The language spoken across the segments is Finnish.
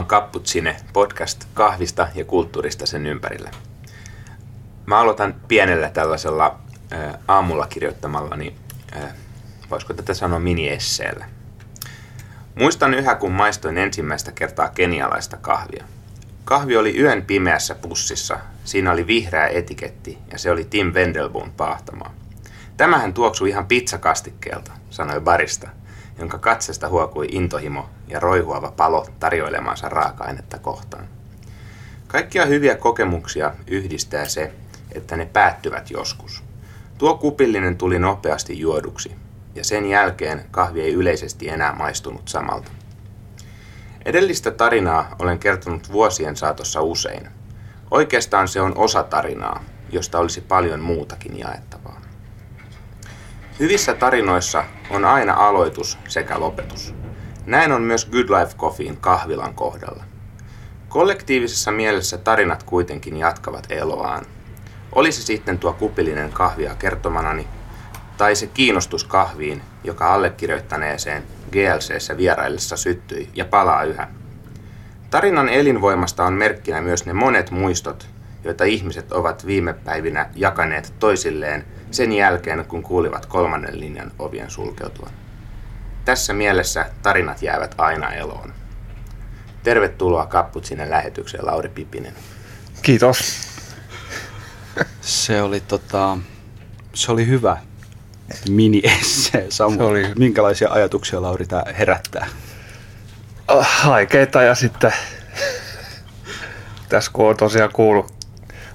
On Cappuccine podcast kahvista ja kulttuurista sen ympärillä. Mä aloitan pienellä tällaisella ä, aamulla kirjoittamallani, ä, voisiko tätä sanoa mini-esseellä. Muistan yhä, kun maistoin ensimmäistä kertaa kenialaista kahvia. Kahvi oli yön pimeässä pussissa. Siinä oli vihreä etiketti ja se oli Tim Wendelboon paahtamaa. Tämähän tuoksui ihan pizzakastikkeelta, sanoi barista, jonka katsesta huokui intohimo ja roihuava palo tarjoilemansa raaka-ainetta kohtaan. Kaikkia hyviä kokemuksia yhdistää se, että ne päättyvät joskus. Tuo kupillinen tuli nopeasti juoduksi, ja sen jälkeen kahvi ei yleisesti enää maistunut samalta. Edellistä tarinaa olen kertonut vuosien saatossa usein. Oikeastaan se on osa tarinaa, josta olisi paljon muutakin jaettavaa. Hyvissä tarinoissa on aina aloitus sekä lopetus. Näin on myös Good Life Coffeein kahvilan kohdalla. Kollektiivisessa mielessä tarinat kuitenkin jatkavat eloaan. Olisi sitten tuo kupillinen kahvia kertomanani, tai se kiinnostus kahviin, joka allekirjoittaneeseen GLCssä vieraillessa syttyi ja palaa yhä. Tarinan elinvoimasta on merkkinä myös ne monet muistot, joita ihmiset ovat viime päivinä jakaneet toisilleen sen jälkeen, kun kuulivat kolmannen linjan ovien sulkeutua. Tässä mielessä tarinat jäävät aina eloon. Tervetuloa Kapputsinen lähetykseen, Lauri Pipinen. Kiitos. Se oli, tota, se oli hyvä mini-esse. Samu, Se oli- minkälaisia ajatuksia Lauri tämä herättää? Ah, Haikeita ja sitten tässä kun on tosiaan kuullut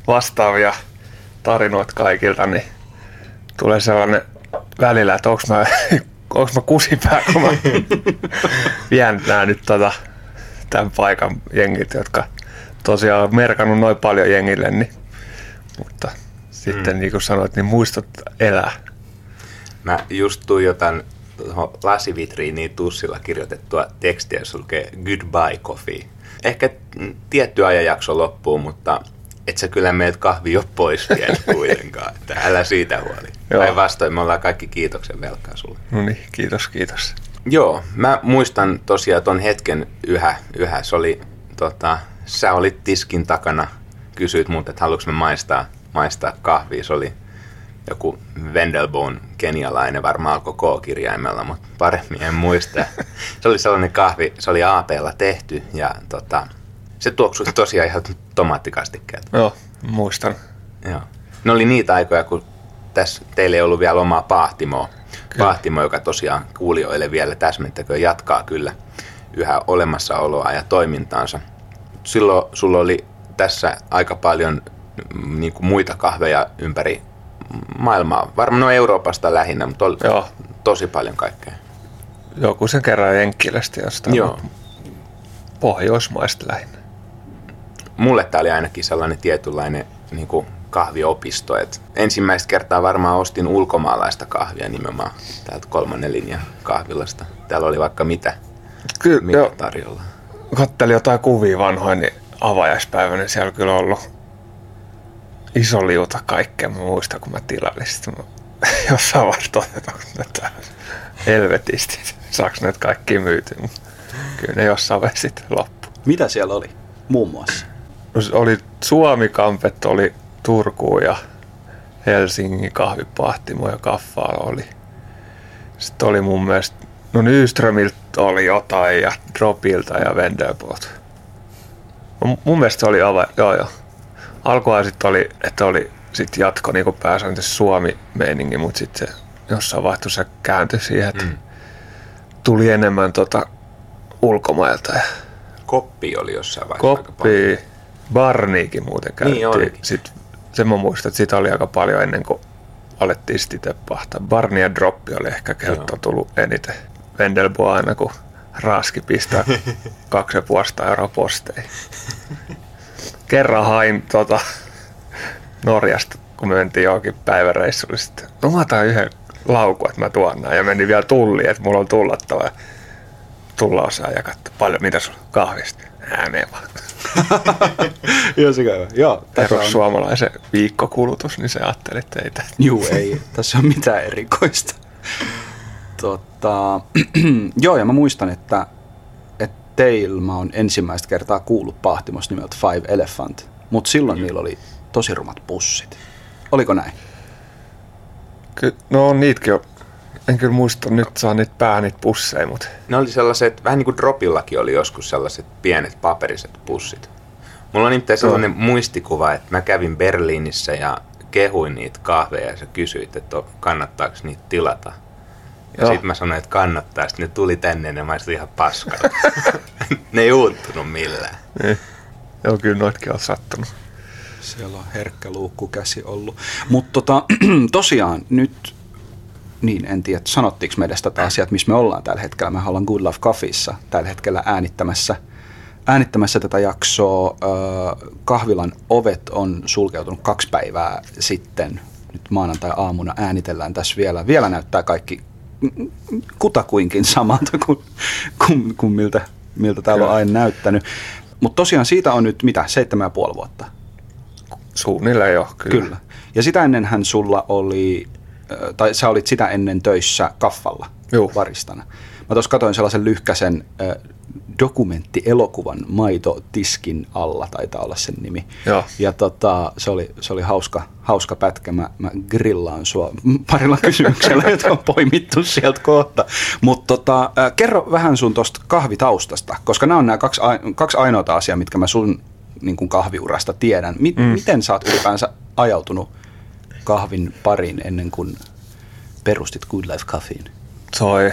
vastaavia tarinoita kaikilta, niin tulee sellainen välillä, että onko mä, onks mä kusipää, kun mä vien nää nyt tota, tämän paikan jengit, jotka tosiaan on merkannut noin paljon jengille, niin, mutta sitten mm. niin kuin sanoit, niin muistot elää. Mä just tuijotan tuohon lasivitriiniin tussilla kirjoitettua tekstiä, jossa lukee Goodbye Coffee. Ehkä tietty ajanjakso loppuu, mutta et sä kyllä meiltä kahvi ole pois vielä kuitenkaan. Että älä siitä huoli. Päinvastoin me ollaan kaikki kiitoksen velkaa sulle. No niin, kiitos, kiitos. Joo, mä muistan tosiaan ton hetken yhä, yhä. Se oli, tota, sä olit tiskin takana, kysyit multa, että haluatko me maistaa, maistaa kahvia. Se oli joku Wendelboon kenialainen, varmaan alkoi K-kirjaimella, mutta paremmin en muista. se oli sellainen kahvi, se oli APlla tehty ja tota, se tuoksui tosiaan ihan tomaattikastikkeelta. Joo, muistan. Joo. Ne oli niitä aikoja, kun tässä teillä ei ollut vielä omaa pahtimoa. Kyllä. Pahtimo, joka tosiaan kuulijoille vielä täsmentäkö jatkaa kyllä yhä olemassaoloa ja toimintaansa. Silloin sulla oli tässä aika paljon mm, niin kuin muita kahveja ympäri maailmaa. Varmaan no Euroopasta lähinnä, mutta oli Joo. tosi paljon kaikkea. Joku sen kerran Jenkkilästä jostain. Joo. Pohjoismaista lähinnä. Mulle tämä oli ainakin sellainen tietynlainen niin kuin kahviopisto. Et ensimmäistä kertaa varmaan ostin ulkomaalaista kahvia nimenomaan täältä kolmannen linjan kahvilasta. Täällä oli vaikka mitä, Kyllä, mitä joo. tarjolla. Kattelin jotain kuvia vanhoin, niin avajaispäivänä niin siellä kyllä ollut iso liuta kaikkea. Mä muistan, kun mä tilailin. Sitten mä jossain vaiheessa helvetisti, saaks näitä kaikki myyty. Kyllä ne jossain vaiheessa sitten loppu. Mitä siellä oli muun muassa? Oli Suomi-kampet, oli Turkuun ja Helsingin kahvipahtimo ja kaffaa oli. Sitten oli mun mielestä, no Nyströmiltä oli jotain ja Dropilta ja Wendelbot. No, mun mielestä se oli ava, joo joo. Alkuaan sitten oli, että oli sit jatko niin pääsääntöisesti Suomi-meiningi, mutta sitten se jossain vaiheessa kääntyi siihen, että mm. tuli enemmän tota ulkomailta ja Koppi oli jossain vaiheessa aika paljon. Barniikin muuten käytiin. olikin. Sitten, sen mä muistan, että sitä oli aika paljon ennen kuin alettiin sitten itse pahtaa. Barni ja Droppi oli ehkä kertaa tullut eniten. Vendelbo aina kun raaski pistää kaksi ja puolesta euroa posteihin. Kerran hain tota, Norjasta, kun me mentiin johonkin päiväreissulle sitten. No mä otan yhden laukun, että mä tuon näin. Ja menin vielä tulliin, että mulla on tullattava. Tulla osaa ja katso, paljon mitä sulla kahvista. Ää, mene vaan. Joo, se käy. Joo, tässä on, Perussuomalaisen viikkokulutus, niin se ajatteli, tästä. juu, ei tässä ole mitään erikoista. Totta, joo, ja mä muistan, että, että teillä mä oon ensimmäistä kertaa kuullut pahtimosta nimeltä Five Elephant, mutta silloin niillä oli tosi rumat pussit. Oliko näin? Ky- no niitäkin on. En kyllä muista nyt saa niitä pää niitä pusseja, mutta Ne oli sellaiset, vähän niin kuin Dropillakin oli joskus sellaiset pienet paperiset pussit. Mulla on nimittäin sellainen muistikuva, että mä kävin Berliinissä ja kehuin niitä kahveja ja sä kysyit, että kannattaako niitä tilata. Ja Joo. sitten mä sanoin, että kannattaa. Sitten ne tuli tänne ja ne maistui ihan paskalta. ne ei uuttunut millään. niin. Joo, kyllä noitkin on sattunut. Siellä on herkkä luukkukäsi ollut. Mutta tota, tosiaan nyt, niin en tiedä, sanottiinko me edes tätä asiaa, missä me ollaan tällä hetkellä. Me ollaan Good Love Coffeessa tällä hetkellä äänittämässä, äänittämässä tätä jaksoa. Kahvilan ovet on sulkeutunut kaksi päivää sitten. Nyt maanantai-aamuna äänitellään tässä vielä. Vielä näyttää kaikki kutakuinkin samalta kuin, kuin, kuin miltä, miltä täällä on aina näyttänyt. Mutta tosiaan siitä on nyt mitä, seitsemän ja puoli vuotta. Suunnilleen jo, kyllä. Kyllä. Ja sitä ennenhän sulla oli, tai sä olit sitä ennen töissä kaffalla Juu. varistana. Mä tuossa katsoin sellaisen lyhkäsen ö, dokumenttielokuvan Maito Tiskin alla, taitaa olla sen nimi. Joo. Ja tota, se oli, se oli hauska, hauska pätkä. Mä, mä grillaan sua parilla kysymyksellä, jotka on poimittu sieltä kohta. Mutta tota, kerro vähän sun tuosta kahvitaustasta, koska nämä on nämä kaksi, kaksi ainoata asiaa, mitkä mä sun niin kuin kahviurasta tiedän. Mi- mm. Miten sä oot ylipäänsä ajautunut kahvin pariin ennen kuin perustit Good Life Caffein? Soi.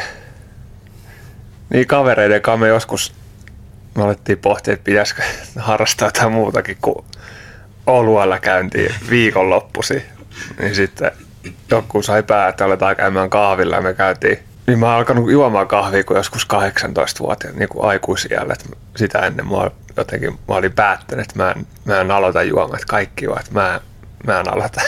Niin kavereiden kanssa me joskus me alettiin pohtia, että pitäisikö harrastaa jotain muutakin kuin oluella käyntiin viikonloppusi. Niin sitten joku sai pää, että aletaan käymään kahvilla ja me käytiin. Niin mä oon alkanut juomaan kahvia kuin joskus 18-vuotiaana, niin kuin aikuisiällä. Sitä ennen mä, jotenkin, mä olin päättänyt, että mä en, mä en aloita juomaan, että kaikki juo, että mä, mä en aloita.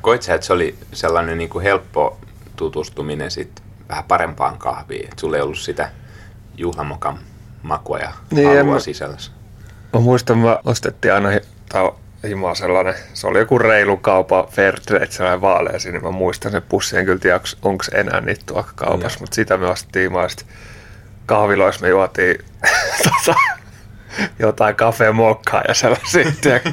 Koit sä, että se oli sellainen niin kuin helppo tutustuminen sit vähän parempaan kahviin? Että sulla ei ollut sitä juhlamokan makua ja Niin, niin, halua sisällässä? Mä muistan, mä ostettiin aina tää himaa sellainen, se oli joku reilu kaupa Fairtrade, sellainen vaalea siinä. Mä muistan sen pussin, en kyllä tiedä, onko enää niitä tuolla kaupassa, Joo. mutta sitä me ostettiin himaa. Kahviloissa me juotiin tota, jotain kafemokkaa ja sellaisia ja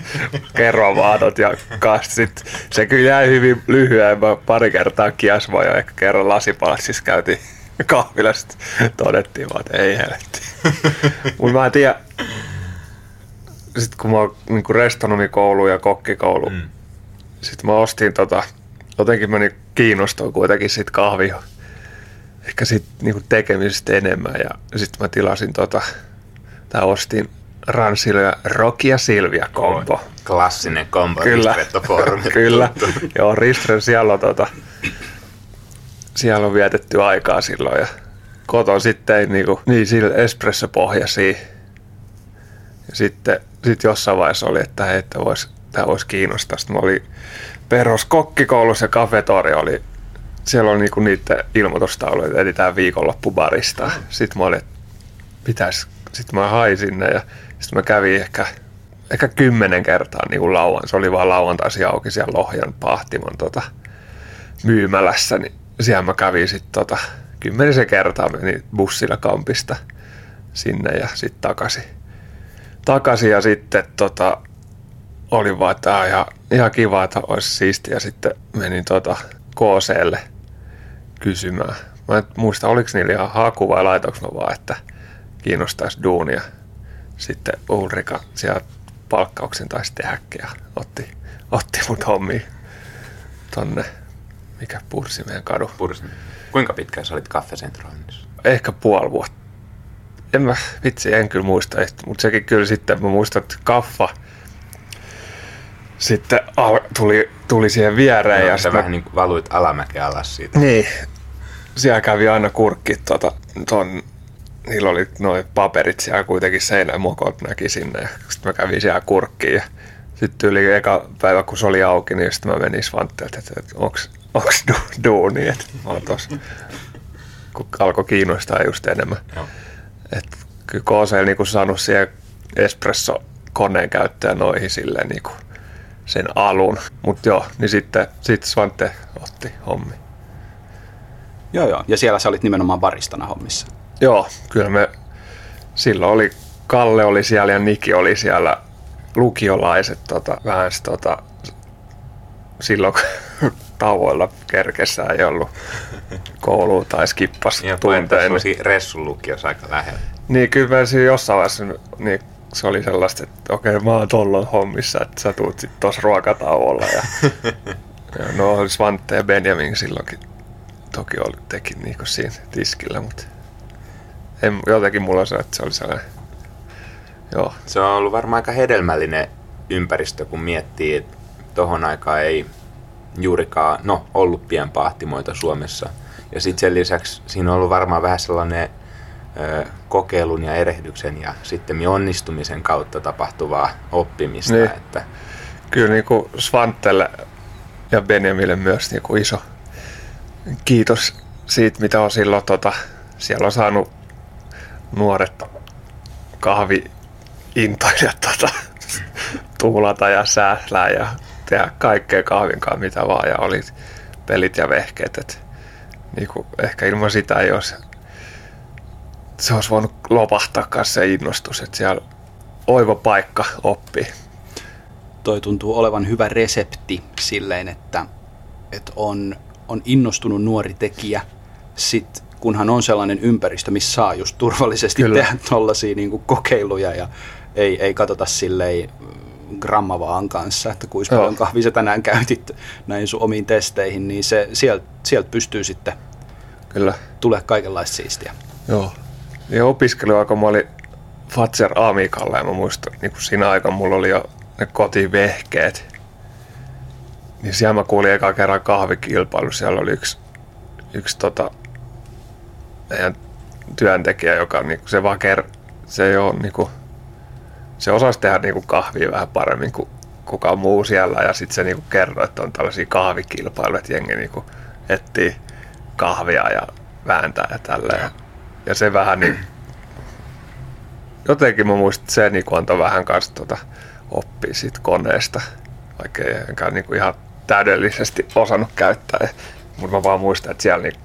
kerromaadot ja kast. Sit se kyllä jäi hyvin lyhyen. Mä pari kertaa kiasvoin ja ehkä kerran lasipalatsissa käytiin kahvilla. Sitten todettiin vaan, että ei helvetti. Mutta mä en tiedä, sitten kun mä oon niinku restonomikoulu ja kokkikoulu, mm. sitten mä ostin tota, jotenkin meni kiinnostuin kuitenkin sit kahvi ehkä sit niinku tekemisestä enemmän ja sitten mä tilasin tota, tai ostin Ransilo ja Rocky ja Silvia kombo. Klassinen kombo Kyllä, kyllä. Joo, Ristren siellä on, tota, siellä on vietetty aikaa silloin ja koton sitten niinku, niin sillä espressopohjaisia. Ja sitten sit jossain vaiheessa oli, että hei, että vois, tämä voisi kiinnostaa. Sitten mä olin perus kokkikoulussa ja kafetori oli, siellä oli niinku niiden ilmoitustauluja, että etsitään viikonloppubarista. Sitten mä olin, että pitäis, sitten mä hain sinne ja sitten mä kävin ehkä, ehkä kymmenen kertaa niin lauan. Se oli vaan lauantaisin auki siellä Lohjan Pahtimon tota, myymälässä, niin siellä mä kävin sitten tota, kymmenisen kertaa meni bussilla kampista sinne ja sitten takaisin. Takaisin ja sitten tota, oli vaan, että on ihan, ihan kiva, että olisi siistiä. Sitten menin tota KClle kysymään. Mä en muista, oliko niillä ihan haku vai laitoinko mä vaan, että kiinnostaisi duunia. Sitten Ulrika siellä palkkauksen taisi tehdäkin ja otti, otti mut hommiin tonne, mikä pursi meidän kadu. Pursin. Kuinka pitkään sä olit kaffesentroinnissa? Ehkä puoli vuotta. En mä, vitsi, en kyllä muista, mutta sekin kyllä sitten, mä muistan, että kaffa sitten al- tuli, tuli siihen viereen ja Ja sitten vähän niin kuin valuit alamäkeä alas siitä. Niin. Siellä kävi aina kurkkit tota, ton, niillä oli noin paperit siellä kuitenkin seinän mokot näki sinne ja sitten mä kävin siellä kurkkiin ja sitten yli eka päivä kun se oli auki, niin sitten mä menin Svantteelta, että, että onks, onks du, duuni, että mä oon tossa, kun alkoi kiinnostaa just enemmän. Joo. Et kyllä KC niinku saanut siihen espresso koneen käyttöön noihin silleen niinku sen alun. Mutta joo, niin sitten sit Svante otti hommi. Joo, joo. Ja siellä sä olit nimenomaan baristana hommissa. Joo, kyllä me silloin oli, Kalle oli siellä ja Niki oli siellä, lukiolaiset tota, vähän tota, silloin tauoilla kerkessä ei ollut kouluun tai skippas Ja tunteen. tunteen. Ressun lukiossa aika lähellä. Niin kyllä mä siinä jossain vaiheessa, niin se oli sellaista, että okei mä oon tuolla hommissa, että sä tuut sit tossa ruokatauolla. Ja, ja no Svante ja Benjamin silloinkin toki oli, teki niinku siinä tiskillä, mutta en, jotenkin mulla on se, että se oli sellainen, joo, Se on ollut varmaan aika hedelmällinen ympäristö, kun miettii, että tohon aikaan ei juurikaan, no ollut pienpahtimoita Suomessa. Ja sitten sen lisäksi siinä on ollut varmaan vähän sellainen ö, kokeilun ja erehdyksen ja sitten onnistumisen kautta tapahtuvaa oppimista. Niin. Että, kyllä niinku Svantelle ja Benjamille myös niinku iso kiitos siitä, mitä on silloin tota, siellä on saanut nuoret kahviintoilijat tota, tuulata ja sääslää ja tehdä kaikkea kahvinkaan mitä vaan ja oli pelit ja vehkeet. Et, niinku, ehkä ilman sitä ei olisi, se olisi voinut lopahtaa se innostus, että siellä oiva paikka oppii. toi tuntuu olevan hyvä resepti silleen, että, että on, on innostunut nuori tekijä, sit kunhan on sellainen ympäristö, missä saa just turvallisesti Kyllä. Tehdä tollaisia niin kokeiluja ja ei, ei katsota silleen mm, gramma vaan kanssa, että kuinka paljon kahvia sä tänään käytit näihin sun omiin testeihin, niin se, sieltä, sieltä pystyy sitten Kyllä. tulee kaikenlaista siistiä. Joo. Ja opiskeluaika mä olin Fatser Amikalla ja mä muistan, niin kun siinä aikana mulla oli jo ne kotivehkeet. Niin siellä mä kuulin eka kerran kahvikilpailu. Siellä oli yksi, yksi tota, meidän työntekijä, joka niinku, se vaan ker, se ei ole niinku, se osasi tehdä niinku kahvia vähän paremmin kuin kukaan muu siellä ja sitten se niinku kertoi, että on tällaisia kahvikilpailuja, että jengi niinku etsii kahvia ja vääntää ja tälleen. Ja, ja se vähän niin, jotenkin mä muistin, että se niinku antoi vähän kanssa tota, oppia siitä koneesta, vaikka ei enkä niinku ihan täydellisesti osannut käyttää. Mutta mä vaan muistan, että siellä, niin,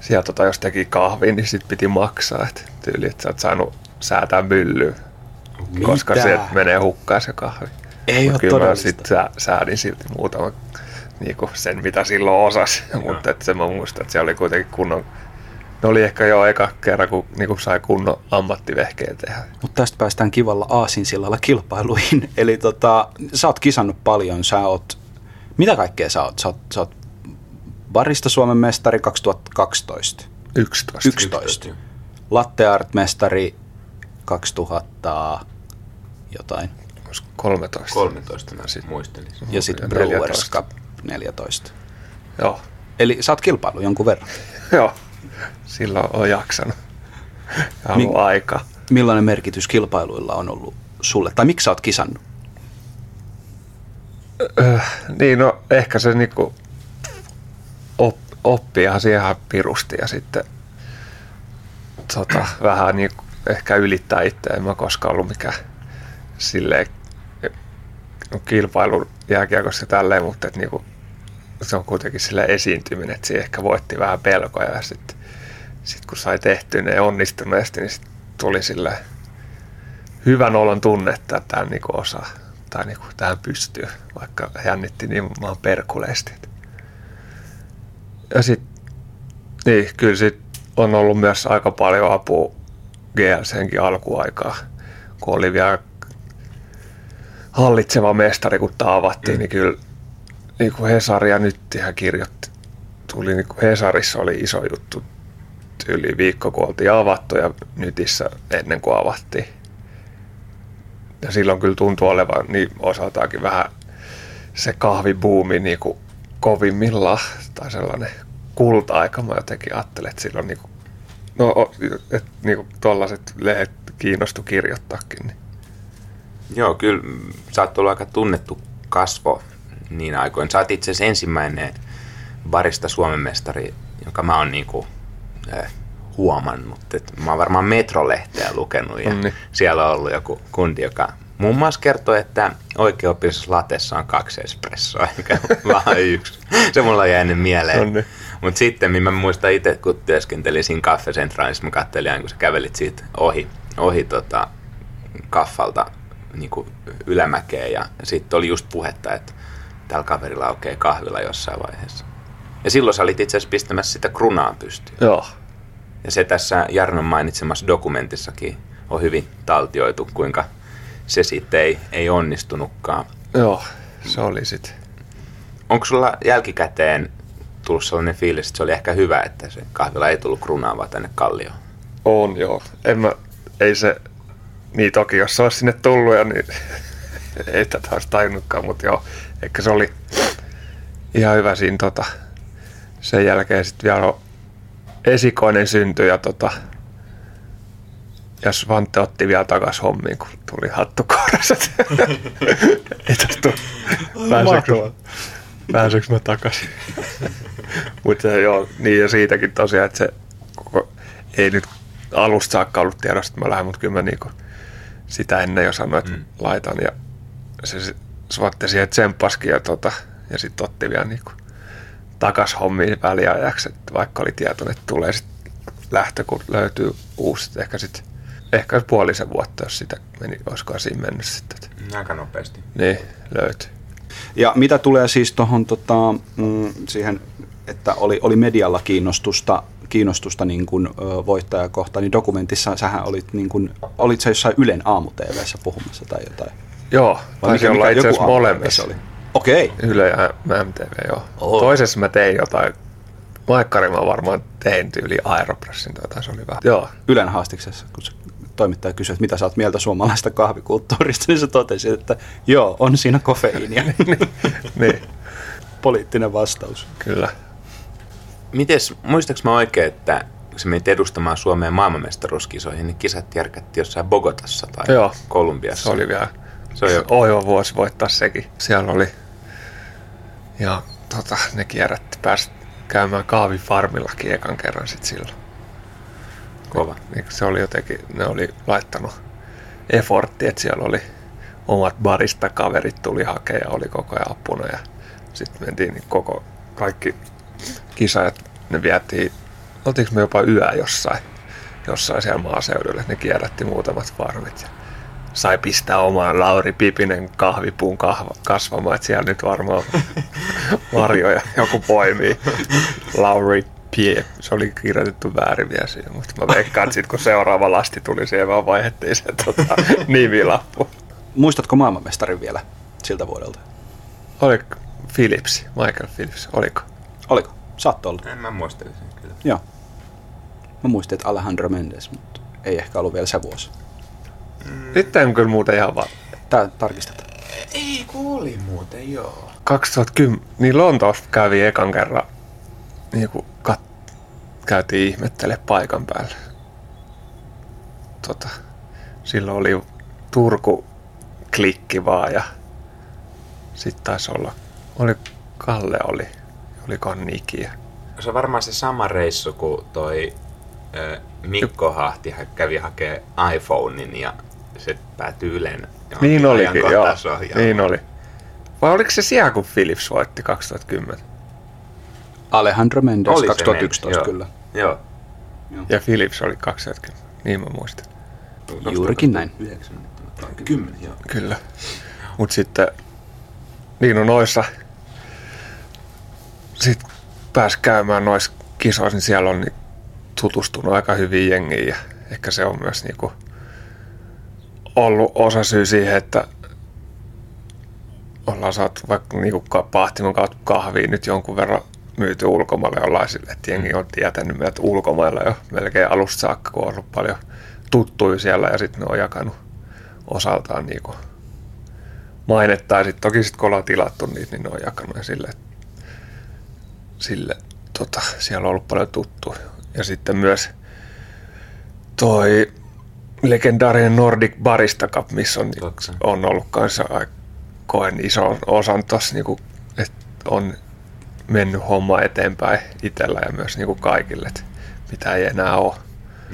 siellä tota, jos teki kahvin, niin sit piti maksaa. Et tyyli, että sä oot saanut säätää myllyä, koska Mitä? se menee hukkaan se kahvi. Ei Mut ole kyllä mä sit sä, säädin silti muutama niinku sen, mitä silloin osas. Mutta et se mä muistan, että se oli kuitenkin kunnon... Ne oli ehkä jo eka kerran, kun niinku sai kunnon ammattivehkeen tehdä. Mutta tästä päästään kivalla aasinsillalla kilpailuihin. Eli tota, sä oot kisannut paljon, sä oot, mitä kaikkea sä oot? Sä oot, sä oot barista Suomen mestari 2012, 11. 11, latte art mestari 2000 jotain, Olisiko 13. 13 mä sitten muistelin. ja sitten 14. Brewers Cup 14. Joo. Eli sä oot kilpailu jonkun verran. Joo. Silloin on jaksanut. Ja ollut Min- aikaa. Millainen merkitys kilpailuilla on ollut sulle, tai miksi sä oot kisannut? Öh, niin, no ehkä se niinku oppiahan siihen pirusti ja sitten tota, vähän niinku ehkä ylittää itse. En mä koskaan ollut mikään silleen no, kilpailun jääkiekossa tälleen, mutta et niinku, se on kuitenkin sille esiintyminen, että se ehkä voitti vähän pelkoja ja sitten sit kun sai tehtyä ne onnistuneesti, niin tuli sille hyvän olon tunne, että tämä niinku osaa tai niinku tähän pystyy, vaikka jännitti niin maan perkuleesti. Ja sitten, niin kyllä sit on ollut myös aika paljon apua GLCnkin alkuaikaa, kun oli vielä hallitseva mestari, kun tämä avattiin, mm. niin kyllä niin kuin Hesari ja nyt ihan kirjoitti, tuli niin kuin Hesarissa oli iso juttu yli viikko, kun oltiin avattu ja nytissä ennen kuin avattiin. Ja silloin kyllä tuntui olevan niin osaltaankin vähän se kahvibuumi niin kuin kovimmillaan tai sellainen kulta-aika. Mä jotenkin ajattelen, että silloin niin kuin, no, et, niin kuin tollaset lehdet kiinnostu kirjoittaakin. Niin. Joo, kyllä sä oot ollut aika tunnettu kasvo niin aikoin. Sä oot itse asiassa ensimmäinen barista Suomen mestari, jonka mä oon niinku, äh, huomannut. Et mä oon varmaan Metrolehteä lukenut ja Onni. siellä on ollut joku kundi, joka muun muassa kertoo, että oikeaoppisessa latessa on kaksi espressoa, eikä vaan yksi. Se mulla on jäänyt mieleen. Onni. Mutta sitten mä muistan itse, kun työskentelin siinä kaffesentraalissa, mä katselin aina, kun sä kävelit siitä ohi, ohi tota, kaffalta niin ylämäkeen ja sitten oli just puhetta, että tällä kaverilla aukeaa kahvila jossain vaiheessa. Ja silloin sä olit itse asiassa pistämässä sitä krunaan pystyyn. Joo. Ja se tässä Jarnon mainitsemassa dokumentissakin on hyvin taltioitu, kuinka se sitten ei, ei onnistunutkaan. Joo, se oli sitten. Onko sulla jälkikäteen tullut sellainen fiilis, että se oli ehkä hyvä, että se kahvila ei tullut krunaan vaan tänne kallioon? On joo. En mä, ei se, niin toki jos se olisi sinne tullut ja niin ei tätä olisi tajunnutkaan, mutta joo, ehkä se oli ihan hyvä siinä tota, sen jälkeen sitten vielä esikoinen syntyi ja tota, ja Svante otti vielä takas hommiin, kun tuli hattukouraset. Ei tästä pääseekö, pääseekö mä takaisin. Mutta joo, niin ja siitäkin tosiaan, että se koko, ei nyt alusta saakka ollut tiedossa, että mä lähden, mutta kyllä mä niinku sitä ennen jo sanoin, että mm. laitan. Ja se Svante siihen tsemppaskin ja, tota, ja sitten otti vielä niinku takas hommiin väliajaksi, että vaikka oli tietoinen, että tulee sitten lähtö, kun löytyy uusi, ehkä sitten ehkä puolisen vuotta, jos sitä meni, olisiko siinä mennyt sitten. Aika nopeasti. Niin, löytyi. Ja mitä tulee siis tuohon tota, mm, siihen, että oli, oli medialla kiinnostusta, kiinnostusta niin kuin, ö, voittajakohtaan, niin dokumentissa sähän olit, niin kuin, olit sä jossain Ylen aamu puhumassa tai jotain? Joo, taisi olla itse asiassa molemmissa. Oli? Okei. Okay. Yle ja MTV, joo. Oh. Toisessa mä tein jotain, Maikkari mä varmaan tein tyyli Aeropressin tai se oli vähän. Joo. Ylen haastiksessa, kun se toimittaja kysyi, että mitä sä oot mieltä suomalaista kahvikulttuurista, niin se totesi, että joo, on siinä kofeiinia. niin. Poliittinen vastaus. Kyllä. Mites, muistaaks mä oikein, että kun sä menit edustamaan Suomeen maailmanmestaruuskisoihin, niin kisat järkätti jossain Bogotassa tai Joo, Kolumbiassa. Se oli vielä se jo... oiva vuosi voittaa sekin. Siellä oli, ja tota, ne kierrätti, pääsi käymään kahvifarmillakin ekan kerran sit silloin. Kova. Se oli jotenkin, ne oli laittanut effortti, että siellä oli omat barista kaverit tuli hakea ja oli koko ajan apuna ja sitten mentiin niin koko, kaikki kisajat, ne vietiin, oltiinko me jopa yö jossain, jossain siellä maaseudulla, ne kierrätti muutamat farmit ja sai pistää omaan Lauri Pipinen kahvipuun kahva, kasvamaan, että siellä nyt varmaan marjoja joku poimii. Lauri Pie, se oli kirjoitettu väärin vielä siihen, mutta mä veikkaan, että sit kun seuraava lasti tuli, siihen vaan vaihdettiin se tota, nimilappu. Muistatko maailmanmestarin vielä siltä vuodelta? Oli Philips, Michael Philips, oliko? Oliko? Saattoi olla. En mä muistelin sen kyllä. Joo. Mä muistin, että Alejandro Mendes, mutta ei ehkä ollut vielä se vuosi. Mm. Nyt en kyllä muuten ihan vaan. Tää tarkistetaan. Ei, kuuli muuten, joo. 2010, niin Lontoossa kävi ekan kerran niin kuin kat, käytiin ihmettele paikan päällä. Tota, silloin oli Turku klikki vaan ja sitten taisi olla, oli Kalle oli, oliko Niki. Ja... Se on varmaan se sama reissu kuin toi äh, Mikko Hahti kävi hakee iPhonein ja se päätyi Ylen Niin olikin, joo. Niin oli. Vai oliko se siellä, kun Philips voitti 2010? Alejandro Mendes oli 2011 Mendes, kyllä. Joo. joo. Ja Philips oli 2010, niin mä muistan. Juurikin näin. 10, joo. Kyllä. Mutta sitten niin on noissa, sitten pääsi käymään noissa kisoissa, niin siellä on niin tutustunut aika hyvin jengiin ja ehkä se on myös niinku ollut osa syy siihen, että ollaan saatu vaikka niinku pahtimon kautta kahviin nyt jonkun verran myyty ulkomaille sille, että jengi on tietänyt meidät ulkomailla jo melkein alusta saakka, kun on ollut paljon tuttuja siellä ja sitten ne on jakanut osaltaan niinku mainetta. Ja sitten toki sit, kun ollaan tilattu niitä, niin ne on jakanut ja sille, sille tota, siellä on ollut paljon tuttuja. Ja sitten myös toi legendaarinen Nordic Barista Cup, missä on, on ollut kanssa koen ison osan tuossa, niinku, että on mennyt homma eteenpäin itsellä ja myös niin kuin kaikille, että mitä ei enää ole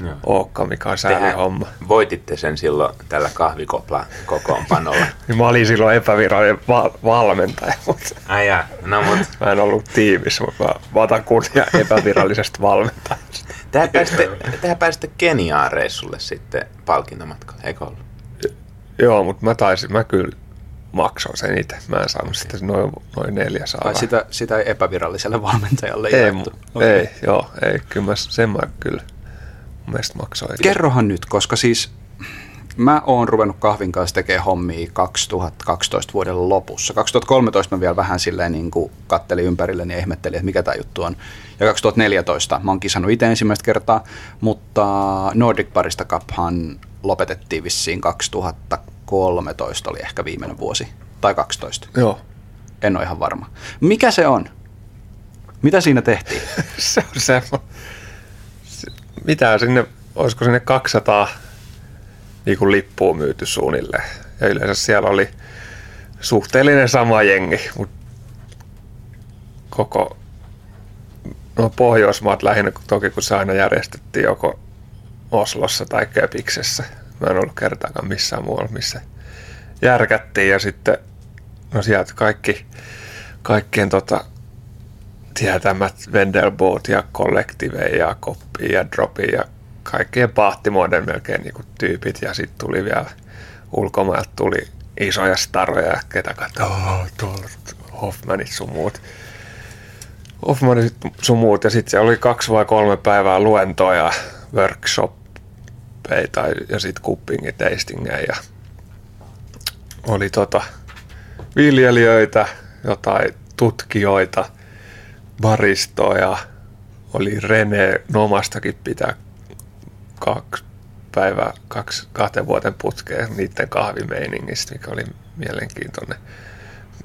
Joo. Ookka, mikä on homma. voititte sen silloin tällä kahvikopla kokoonpanolla. niin mä olin silloin epävirallinen val- valmentaja. Mutta Ai jaa, no mut. Mä en ollut tiimissä, mutta mä otan kunnia epävirallisesta valmentajasta. Tähän pääsitte, tähän pääsitte Keniaan reissulle sitten palkintomatkalle, eikö ollut? Joo, mutta mä taisin, mä kyllä maksoin sen itse. Mä en saanut sitten noin, noin neljä Tai sitä, sitä ei epäviralliselle valmentajalle ei, okay. ei, joo, ei, kyllä mä, sen mä kyllä mielestä maksoin. Kerrohan nyt, koska siis mä oon ruvennut kahvin kanssa tekemään hommia 2012 vuoden lopussa. 2013 mä vielä vähän silleen niin kuin kattelin ympärille ja ihmettelin, että mikä tämä juttu on. Ja 2014 mä oon kisannut itse ensimmäistä kertaa, mutta Nordic Barista Cuphan lopetettiin vissiin 2013 oli ehkä viimeinen vuosi. Tai 12. Joo. En ole ihan varma. Mikä se on? Mitä siinä tehtiin? se on se. Mitä sinne, olisiko sinne 200 niin kuin lippua myyty suunnilleen. Ja yleensä siellä oli suhteellinen sama jengi, mutta koko no Pohjoismaat lähinnä toki, kun se aina järjestettiin joko Oslossa tai Köpiksessä. Mä en ollut kertaakaan missään muualla, missä järkättiin. Ja sitten no sieltä kaikki, kaikkien tota, tietämät Vendelboot ja Collective ja Koppi ja Dropi ja kaikkien pahtimoiden melkein niin kuin tyypit. Ja sitten tuli vielä ulkomailta tuli isoja staroja, ketä katsoo, tuolla Hoffmanit sun muut. Hoffmanit sun muut. Ja sitten se oli kaksi vai kolme päivää luentoja, workshoppeita ja sitten kuppingit, tastingeja ja oli tota, viljelijöitä, jotain tutkijoita, baristoja, oli Rene Nomastakin pitää kaksi päivää, kaksi, kahteen vuoden putkeen niiden kahvimeiningistä, mikä oli mielenkiintoinen.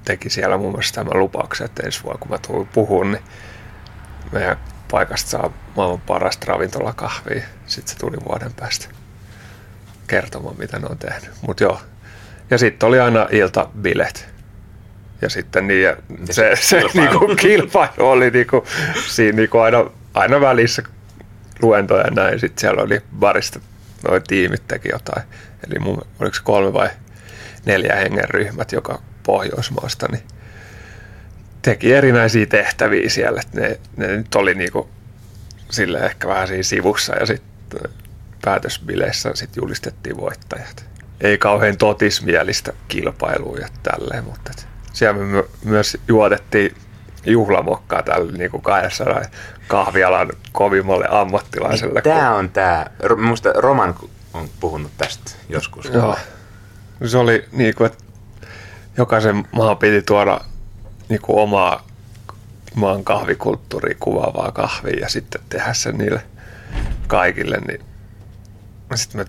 Teki siellä muun muassa tämän lupauksen, että ensi vuonna kun mä tulin puhun, niin meidän paikasta saa maailman parasta ravintolakahvia. Sitten se tuli vuoden päästä kertomaan, mitä ne on tehnyt. Mut joo. Ja sitten oli aina iltabilet. Ja sitten niin, ja se, se kilpailu. Niinku, kilpailu oli niinku, siinä niinku aina, aina välissä luentoja ja näin. Sitten siellä oli barista, noin tiimit teki jotain. Eli mun, oliko se kolme vai neljä hengen ryhmät joka Pohjoismaasta, niin teki erinäisiä tehtäviä siellä. Ne, ne nyt oli niinku sille ehkä vähän siinä sivussa ja sitten päätösbileissä sit julistettiin voittajat. Ei kauhean totismielistä kilpailua ja tälleen, mutta et siellä me myös juotettiin juhlamokkaa tälle niin kuin 200 kahvialan kovimmalle ammattilaiselle. Niin, tämä on tämä, minusta Roman on puhunut tästä joskus. Joo. Se oli niin kuin, että jokaisen maan piti tuoda niin kuin omaa maan kahvikulttuuria kuvaavaa kahvia ja sitten tehdä sen niille kaikille. Niin sitten me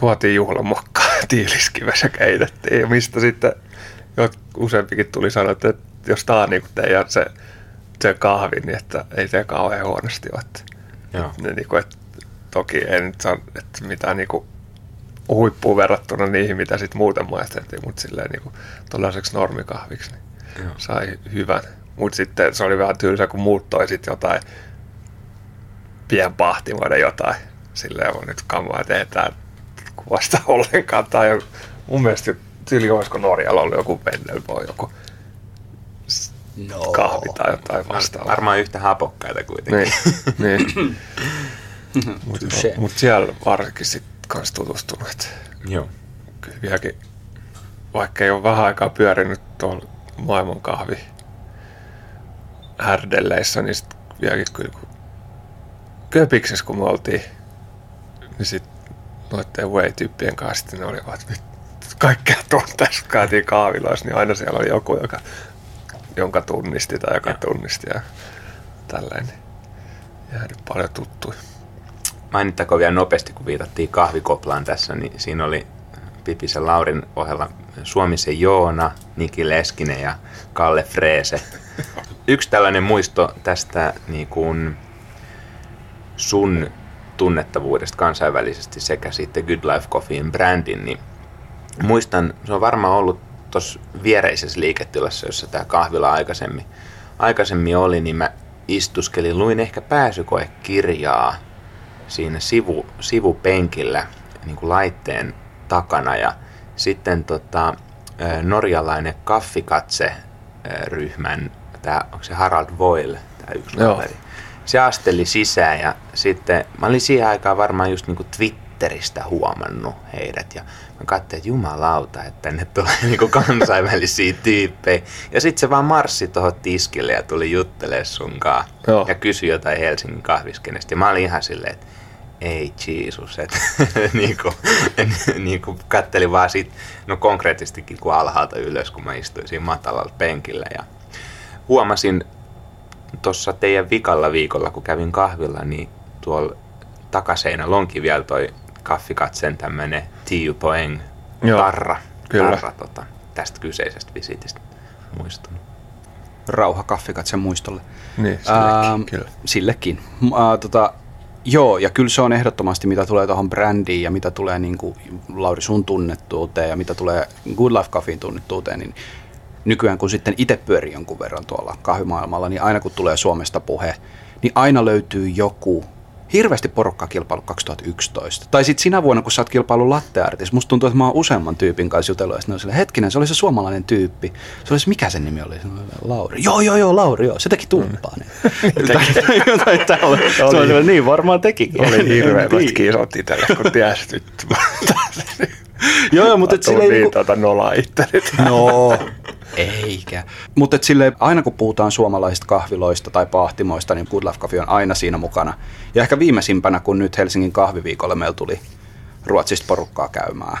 tuotiin juhlamokkaa tiiliskivessä keitettiin ja mistä sitten useampikin tuli sanoa, että jos tämä on niin kuin teidän se, se kahvi, niin että ei se kauhean huonosti ole. Että. Ne, niin kuin, että, toki ei nyt saa, että mitään niin kuin, huippuun verrattuna niihin, mitä sitten muuten maisteltiin, mutta silleen niin kuin, normikahviksi niin Joo. sai hyvän. Mutta sitten se oli vähän tylsä, kun muut toi sitten jotain pienpahtimoiden jotain. Silleen on nyt kammaa tehdään kuvasta ollenkaan. Tai mun mielestä tyyli olisiko Norjalla ollut joku Pendelbo, joku no. kahvi tai jotain vastaavaa. Varmaan yhtä hapokkaita kuitenkin. Niin, niin. Mutta mut siellä varsinkin sitten kans tutustunut. Joo. Kyllä vieläkin, vaikka ei ole vähän aikaa pyörinyt tuolla maailman kahvi härdelleissä, niin sitten vieläkin kyllä kun Köpiksessä kun me oltiin, niin sitten noiden way-tyyppien kanssa sitten ne olivat, kaikkea tunteessa, käytiin kahviloissa, niin aina siellä oli joku, joka, jonka tunnisti tai joka tunnisti ja tälleen. Niin jäänyt paljon tuttuja. Mainittakoon vielä nopeasti, kun viitattiin kahvikoplaan tässä, niin siinä oli Pipisen Laurin ohella Suomisen Joona, Niki Leskinen ja Kalle Freese. Yksi tällainen muisto tästä niin kuin sun tunnettavuudesta kansainvälisesti sekä sitten Good Life Coffeein brändin, niin muistan, se on varmaan ollut tuossa viereisessä liiketilassa, jossa tämä kahvila aikaisemmin, aikaisemmin oli, niin mä istuskelin, luin ehkä pääsykoekirjaa siinä sivu, sivupenkillä niin kuin laitteen takana ja sitten tota, norjalainen kaffikatse-ryhmän, tää, onko se Harald Voil, tämä yksi Joo. kaveri, se asteli sisään ja sitten mä olin siihen aikaan varmaan just niinku Twitteristä huomannut heidät ja mä katsoin, että jumalauta, että tänne tulee niinku kansainvälisiä tyyppejä. Ja sitten se vaan marssi tuohon tiskille ja tuli juttelemaan sunkaan Joo. ja kysyi jotain Helsingin kahviskenestä. Ja mä olin ihan silleen, että ei Jeesus, että niinku, niinku kattelin vaan sit, no konkreettisestikin kuin alhaalta ylös, kun mä istuin siinä matalalla penkillä ja huomasin tuossa teidän vikalla viikolla, kun kävin kahvilla, niin tuolla takaseinällä onkin vielä toi kaffikatsen tämmönen Tiu Poeng tarra, kyllä. tarra tota, tästä kyseisestä visitistä muistunut. Rauha kaffikatsen muistolle. Niin, sillekin, Ähm, kyllä. Sillekin. Äh, tota, joo, ja kyllä se on ehdottomasti, mitä tulee tuohon brändiin ja mitä tulee niin kuin Lauri sun tunnettuuteen ja mitä tulee Good Life Coffeein tunnettuuteen, niin nykyään kun sitten itse pyörii jonkun verran tuolla kahvimaailmalla, niin aina kun tulee Suomesta puhe, niin aina löytyy joku hirveästi porukkaa kilpailu 2011. Tai sitten sinä vuonna, kun sä oot kilpailu latteartis, musta tuntuu, että mä oon useamman tyypin kanssa jutellut, ja sitten silleen, hetkinen, se oli se suomalainen tyyppi. Se olisi, mikä sen nimi oli? Se oli Lauri. Joo, joo, joo, Lauri, joo. Se teki tumppaa. Mm. tai tällaista. Se oli niin varmaan tekikin. Oli hirveämmät Niin. kisot itselle, kun ties nyt. Joo, joo, mutta et Tuli silleen niin tuota nolaa itselle. No, eikä. Mutta sille aina kun puhutaan suomalaisista kahviloista tai pahtimoista, niin Good Life Coffee on aina siinä mukana. Ja ehkä viimeisimpänä, kun nyt Helsingin kahviviikolla meillä tuli Ruotsista porukkaa käymään,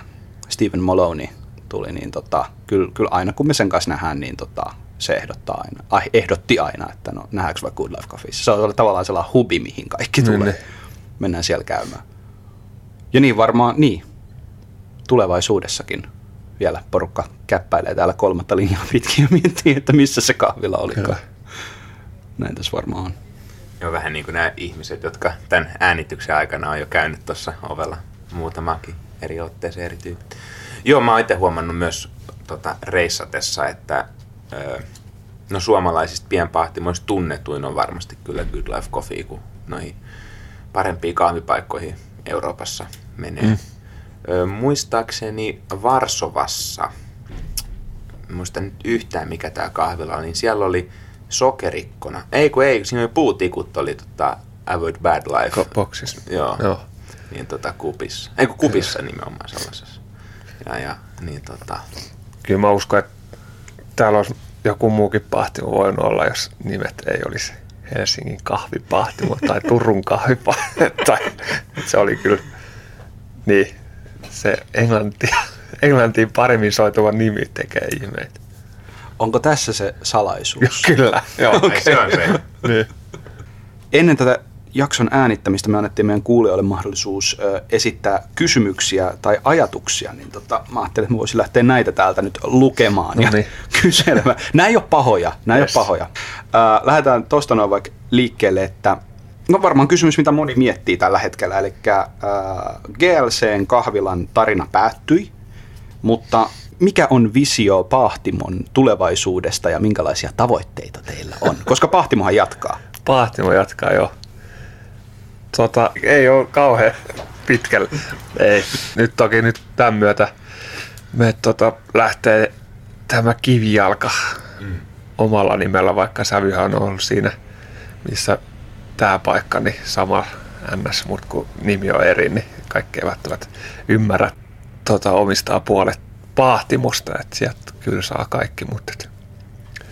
Stephen Maloney tuli, niin tota, kyllä, kyllä aina kun me sen kanssa nähdään, niin tota, se ehdottaa aina, ai, ehdotti aina, että no nähdäänkö vai Good Life Coffeessa. Se on tavallaan sellainen hubi, mihin kaikki Niin, tulee. niin. Mennään siellä käymään. Ja niin varmaan, niin, tulevaisuudessakin vielä porukka käppäilee täällä kolmatta linjaa pitkin ja miettii, että missä se kahvila olikaan. Kyllä. Näin tässä varmaan on. Joo, vähän niin kuin nämä ihmiset, jotka tämän äänityksen aikana on jo käynyt tuossa ovella muutamakin eri otteeseen eri tyypit. Joo, mä oon itse huomannut myös tota, reissatessa, että ö, no suomalaisista pienpahtimoista tunnetuin on varmasti kyllä Good Life Coffee, kun noihin parempiin kahvipaikkoihin Euroopassa menee. Mm. Muistaakseni Varsovassa, muista nyt yhtään mikä tämä kahvila oli, niin siellä oli sokerikkona. Ei kun ei, siinä oli puutikut, oli tota Avoid Bad Life. Boksissa. Joo. Joo. Niin tota kupissa. Ei kun kupissa nimenomaan sellaisessa. Ja, ja niin tota, Kyllä mä uskon, että täällä olisi joku muukin pahtimo voinut olla, jos nimet ei olisi Helsingin kahvipahtimo tai Turun kahvipahtimo. tai, se oli kyllä, niin, se englanti, englantiin paremmin soituva nimi tekee ihmeitä. Onko tässä se salaisuus? Kyllä, joo. okay. se on se. niin. Ennen tätä jakson äänittämistä me annettiin meidän kuulijoille mahdollisuus ö, esittää kysymyksiä tai ajatuksia, niin tota, mä ajattelin, että mä voisin lähteä näitä täältä nyt lukemaan ja No niin. kyselemään. Nämä ei ole pahoja, nämä Yes. ei ole pahoja. Äh, lähdetään tuosta noin vaikka liikkeelle, että no varmaan kysymys, mitä moni miettii tällä hetkellä, eli äh, GLCn kahvilan tarina päättyi, mutta mikä on visio Pahtimon tulevaisuudesta ja minkälaisia tavoitteita teillä on? Koska Pahtimohan jatkaa. Pahtimo jatkaa jo. Tota, ei ole kauhean pitkällä. Ei. Nyt toki nyt tämän myötä me tota, lähtee tämä kivijalka mm. omalla nimellä, vaikka sävyhän on ollut siinä, missä tämä paikka, niin sama NS, mutta kun nimi on eri, niin kaikki eivät välttämättä ymmärrä tota, omistaa puolet pahtimosta, että sieltä kyllä saa kaikki, mutta et,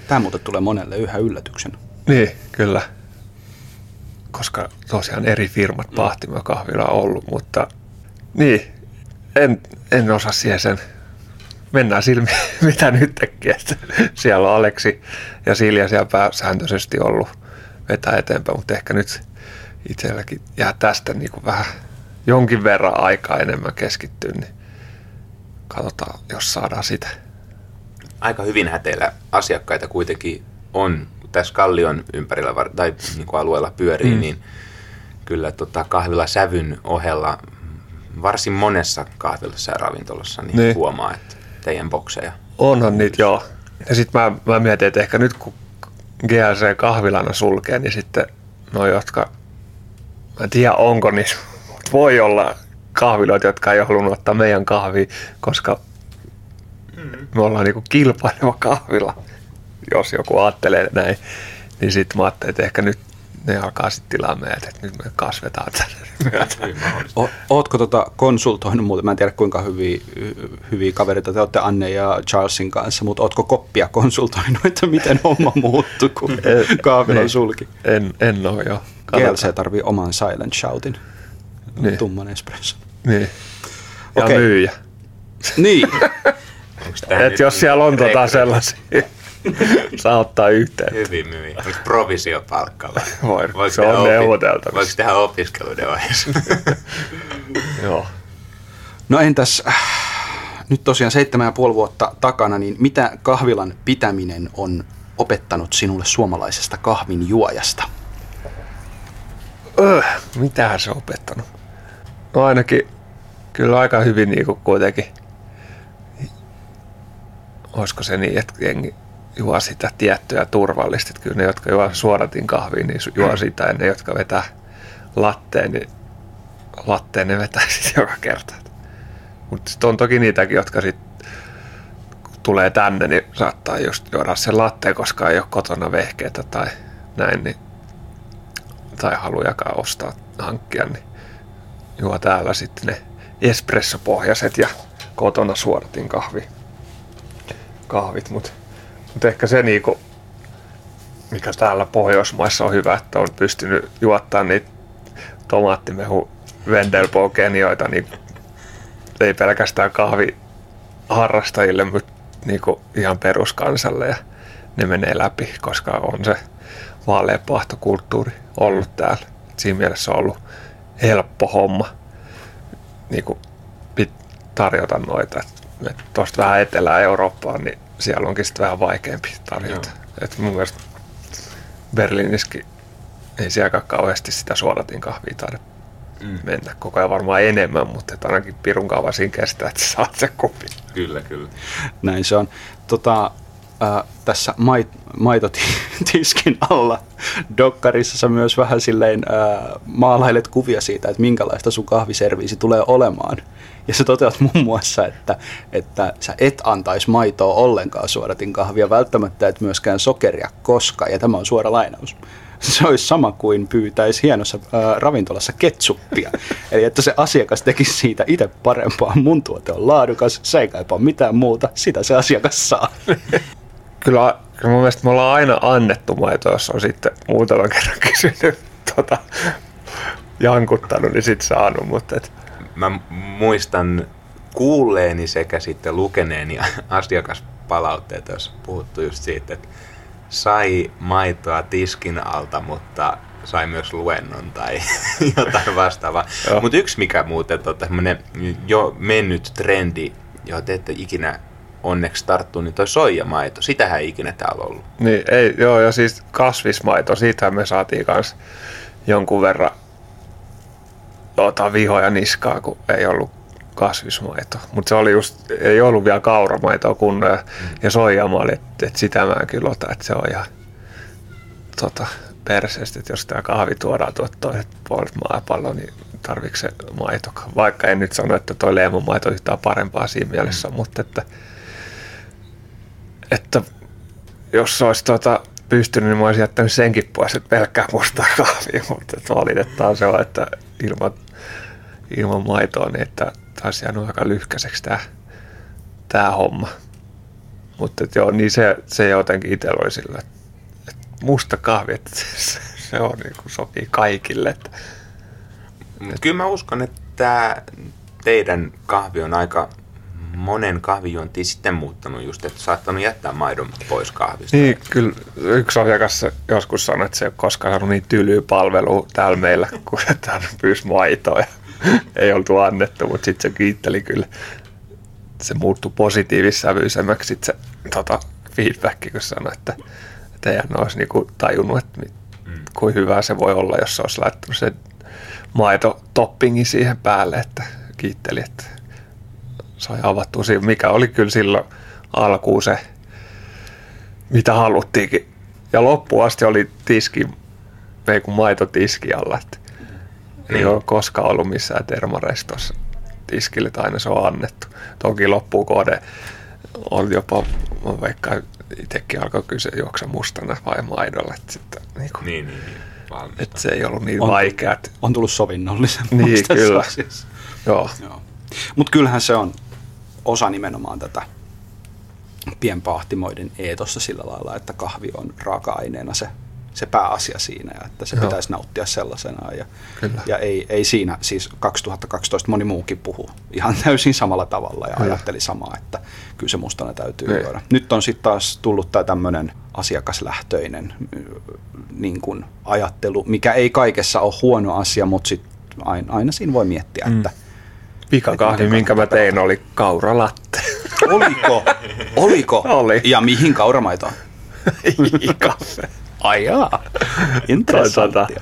Tämä muuten tulee monelle yhä yllätyksenä. niin, kyllä. Koska tosiaan eri firmat Pahtimo ja kahvila on ollut, mutta niin, en, en osaa siihen sen. Mennään silmi, mitä nyt tekee. Että Siellä on Aleksi ja Silja siellä pääsääntöisesti ollut vetää eteenpäin, mutta ehkä nyt itselläkin jää tästä niin kuin vähän jonkin verran aikaa enemmän keskittyä, niin katsotaan, jos saadaan sitä. aika hyvinhän teillä asiakkaita kuitenkin on tässä Kallion ympärillä var- tai niin kuin alueella pyörii, mm. niin kyllä tota kahvila sävyn ohella varsin monessa kahvilassa ja ravintolassa niin, Niin. niin. huomaa, että teidän bokseja. Onhan niitä, joo. Ja sitten mä, mä mietin, että ehkä nyt kun GLC kahvilana sulkee, niin sitten no jotka, mä en tiedä onko niissä voi olla kahviloita, jotka ei ole halunnut ottaa meidän kahvia, koska me ollaan niinku kilpaileva kahvila, jos joku ajattelee näin. Niin sitten mä ajattelin, että ehkä nyt ne alkaa sitten tilaa meidät, että nyt me kasvetaan tänne myötä. O, ootko tota konsultoinut muuten, mä en tiedä kuinka hyviä, hyviä kavereita te olette Anne ja Charlesin kanssa, mutta ootko koppia konsultoinut, että miten homma muuttui, kun kahvilan Niin. sulki? En, en ole jo. GLC tarvii oman silent shoutin, Niin. tumman espresso. Niin. Ja Okei. myyjä. Niin, Et jos siellä on tota sellaisia, saa ottaa yhteen. Hyvin myi. Onko provisiopalkka vai? Voi, Voiko se on neuvoteltavissa. Voiko tehdä opiskeluiden ohjeessa? Joo. no entäs äh, nyt tosiaan seitsemän ja puoli vuotta takana, niin mitä kahvilan pitäminen on opettanut sinulle suomalaisesta kahvin juojasta? Öh, mitähän se on opettanut? No ainakin kyllä aika hyvin niin kuin kuitenkin. Olisiko se niin, että jengi juo sitä tiettyä turvallista. Että kyllä ne, jotka juo suoratin kahviin, niin juo sitä. Ja ne, jotka vetää latteen, niin latteen ne vetää sitten joka kerta. Mutta sitten on toki niitäkin, jotka sitten tulee tänne, niin saattaa just juoda sen latteen, koska ei ole kotona vehkeitä tai näin, niin tai halujakaan ostaa, hankkia, niin juo täällä sitten ne espressopohjaiset ja kotona suoratin kahvi, kahvit, mutta mut ehkä se niinku, mikä täällä Pohjoismaissa on hyvä, että on pystynyt juottaa niitä tomaattimehu Wendelbogenioita, niin ei pelkästään kahvi harrastajille, mutta niinku ihan peruskansalle ja ne menee läpi, koska on se vaaleapahtokulttuuri ollut täällä. Siinä mielessä on ollut helppo homma niin tarjota noita. Tuosta vähän Etelä-Eurooppaan, niin siellä onkin sitten vähän vaikeampi tarjota. Et mun mielestä Berliinissäkin ei sielläkään kauheasti sitä suodatin kahvia taida Mm. mennä. Koko ajan varmaan enemmän, mutta et ainakin pirun kauan siinä kestää, että saat sen kupin. kyllä, kyllä. Näin se on. Tota, ää, tässä mait, maitotiskin alla dokkarissa sä myös vähän silleen ää, maalailet kuvia siitä, että minkälaista sun kahviserviisi tulee olemaan. Ja sä toteat muun muassa, että, että sä et antaisi maitoa ollenkaan suoratin kahvia, välttämättä et myöskään sokeria koska, ja tämä on suora lainaus. Se olisi sama kuin pyytäisi hienossa ää, ravintolassa ketsuppia. Eli että se asiakas tekisi siitä itse parempaa. Mun tuote on laadukas, se ei kaipaa mitään muuta, sitä se asiakas saa. Kyllä, kyllä mun mielestä me ollaan aina annettu maitoa, jos on sitten muutaman kerran kysynyt, tota, jankuttanut, niin sitten saanut, mutta et, Mä muistan kuulleeni sekä sitten lukeneeni asiakaspalautteita, jos puhuttu just siitä, että sai maitoa tiskin alta, mutta sai myös luennon tai jotain vastaavaa. Mutta yksi mikä muuten on tämmöinen jo mennyt trendi, johon te ette ikinä onneksi tarttu, niin toi soijamaito, sitähän ei ikinä täällä ollut. niin ei, joo, ja siis kasvismaito, siitähän me saatiin kanssa jonkun verran tota, vihoja niskaa, kun ei ollut kasvismaito. Mutta se oli just, ei ollut vielä kauramaitoa kunnolla ja, ja soijamaali, että et sitä mä en kyllä ota, että se on ihan tota, perseestä, että jos tämä kahvi tuodaan tuolta toiset puolet maapalloa, niin tarviiko se maito? Vaikka en nyt sano, että toi leemonmaito on yhtään parempaa siinä mielessä, mm. mutta että, että jos olisi tota, pystynyt, niin mä olisin jättänyt senkin pois, että pelkkää mustaa kahvia, mutta että valitettavaa se on, että ilman, ilman maitoa, niin että taisi jäänyt aika lyhkäiseksi tämä, tämä homma. Mutta että joo, niin se, se jotenkin itsellä oli sillä, että, että musta kahvi, että se, se on niin kuin sopii kaikille. Että, Mut Kyllä mä uskon, että teidän kahvi on aika monen kahvijuontiin sitten muuttanut just, että saattanut jättää maidon pois kahvista. Niin, kyllä yksi asiakas joskus sanoi, että se ei ole koskaan saanut niin tylyä palvelua täällä meillä, kun hän pyysi maitoa ei oltu annettu, mutta sitten se kiitteli kyllä. Se muuttui positiivissävyisemmäksi sit se tota, feedback, kun sanoi, että, että eihän ne olisi niinku tajunnut, että mit, Mm. kuin hyvää se voi olla, jos se olisi laittanut sen maitotoppingin siihen päälle, että kiitteli, että sai avattua siinä, mikä oli kyllä silloin alkuun se, mitä haluttiinkin. Ja loppuun asti oli tiski, ei kun maito tiski alla. Että, Ei Niin. ole koskaan ollut missään termarestossa tiskille, aina se on annettu. Toki loppukode on jopa, mä veikkaan itsekin alkoi kysyä juoksa mustana vai maidolla. Että, sitten, niin kuin, Niin, niin, niin. Valmista. että se ei ollut niin On- vaikea. Että, On tullut sovinnollisemmaksi Niin, tässä kyllä. asiassa. joo, Joo. Mutta kyllähän se on osa nimenomaan tätä pienpahtimoiden eetossa sillä lailla, että kahvi on raaka-aineena se, se pääasia siinä ja että se Joo. pitäisi nauttia sellaisenaan. Ja, Kyllä. ja ei, ei siinä, siis 2012 moni muukin puhu ihan täysin samalla tavalla ja Kyllä. ajatteli samaa, että kyllä se mustana täytyy Niin. juoda. Nyt on sitten taas tullut tämä tämmöinen asiakaslähtöinen mm, niin kuin ajattelu, mikä ei kaikessa ole huono asia, mutta sit aina, aina siinä voi miettiä, Mm. että pikakahvi, Miten minkä mä tein, oli kauralatte. Oliko? Oliko? Oli. Ja mihin kauramaitoon? Kaffe. Ai jaa. Interessanttia.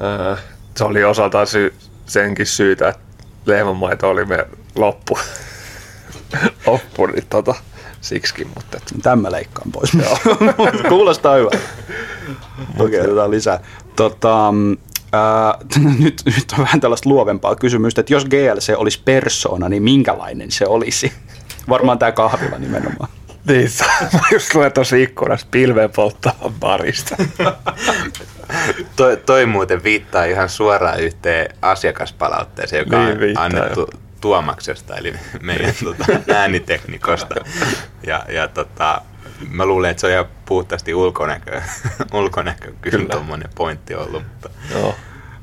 Ää, se oli osaltaan syy, senkin syytä, että lehmänmaito oli me loppu. loppu, niin tota, siksikin, mutta et, Tämän mä leikkaan pois. Kuulostaa hyvä. Okei, otetaan lisää. Tota, ää, nyt, nyt on vähän tällaista luovempaa kysymystä, että jos GLC olisi persona, niin minkälainen se olisi? Varmaan tämä kahvila nimenomaan. niin, mä just luen tuossa ikkunassa pilveen polttavan barista. Toi, toi muuten viittaa ihan suoraan yhteen asiakaspalautteeseen, joka Niin on annettu jo. Tuomaksesta, eli meidän tota, ääniteknikosta. Ja, ja tota, mä luulen, että se on ihan puhtaasti ulkonäkö, ulkonäkö kyllä Kyllä. tuommoinen pointti ollut. Mutta Joo.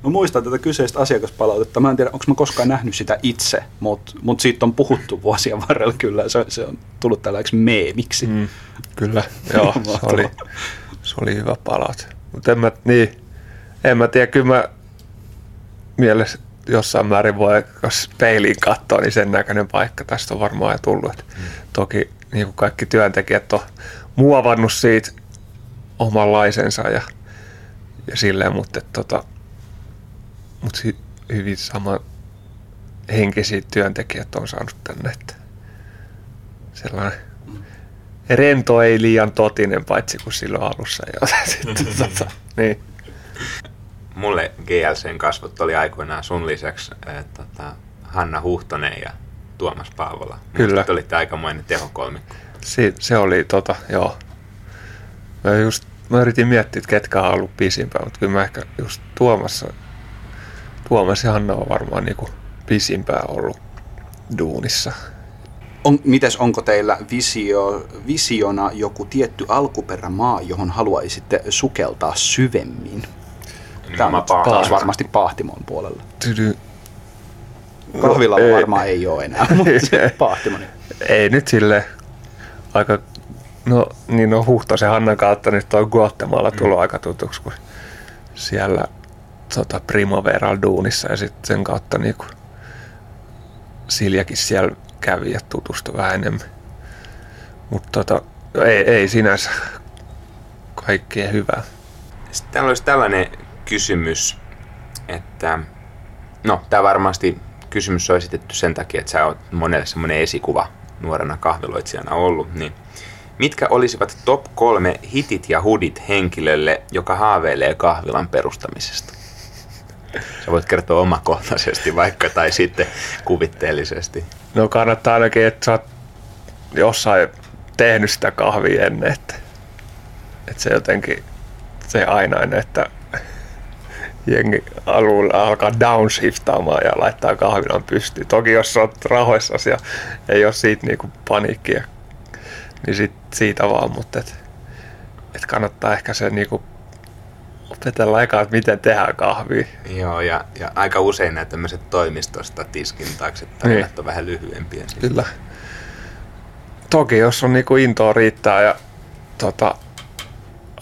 Mä muistan tätä kyseistä asiakaspalautetta. Mä en tiedä, onko mä koskaan nähnyt sitä itse, mutta mut siitä on puhuttu vuosien varrella kyllä. Se, se on tullut tällaiseksi meemiksi. Mm, kyllä, joo, se oli, se oli hyvä palaute. Mutta en mä, niin, en mä tiedä, kyllä mä mielessä jossain määrin voi, jos peiliin katsoo, niin sen näköinen paikka tästä on varmaan jo tullut. Et Toki niin kuin kaikki työntekijät on muovannut siitä omanlaisensa ja, ja silleen, mutta, tota, mutta hy, hyvin sama henkisiä työntekijät on saanut tänne. Että sellainen rento ei liian totinen, paitsi kuin silloin alussa. Ja sitten, tota, niin. Mulle GLCn kasvot oli aikoinaan sun lisäksi äh, tota, Hanna Huhtonen ja Tuomas Paavola. Kyllä. Te olitte aikamoinen tehokolmikko. Si, se oli tota, joo. Mä, just, mä yritin miettiä, että ketkä on ollut pisimpään, mutta kyllä mä ehkä just Tuomassa, Tuomas ja Hanna on varmaan niinku pisimpään ollut duunissa. On, mites, onko teillä visio, visiona joku tietty alkuperämaa, johon haluaisitte sukeltaa syvemmin? Tämä on taas varmasti Pahtimon puolella. Tydy, Kahvilla ei. varmaan ei ole enää, mutta se Pahtimo. Niin. ei nyt sille aika, no niin no Huhtosen Hannan kautta nyt on Guatemala tullut aika tutuksi, kun siellä tota, Primaveral duunissa ja sitten sen kautta niinku Siljakin siellä kävi ja tutustui vähän enemmän. Mutta tota, ei, ei sinänsä kaikkea hyvää. Sitten täällä olisi tällainen kysymys, että no, tämä varmasti kysymys on esitetty sen takia, että sä oot monelle semmoinen esikuva nuorena kahviloitsijana ollut, niin mitkä olisivat top kolme hitit ja hudit henkilölle, joka haaveilee kahvilan perustamisesta? Sä voit kertoa omakohtaisesti vaikka tai sitten kuvitteellisesti. No kannattaa ainakin, että sä oot jossain tehnyt sitä kahvia ennen, että, että se jotenkin se ainainen, että jengi alueella alkaa downshiftaamaan ja laittaa kahvilan pystyyn. Toki jos sä oot rahoissasi ja ei ole siitä niinku paniikkia, niin sit siitä vaan, mutta et, et kannattaa ehkä se niinku opetella eka, että miten tehdään kahvia. Joo, ja, ja aika usein nämä tämmöiset toimistosta tiskin taakse Niin. on vähän lyhyempiä. Kyllä. Toki jos on niinku intoa riittää ja tota,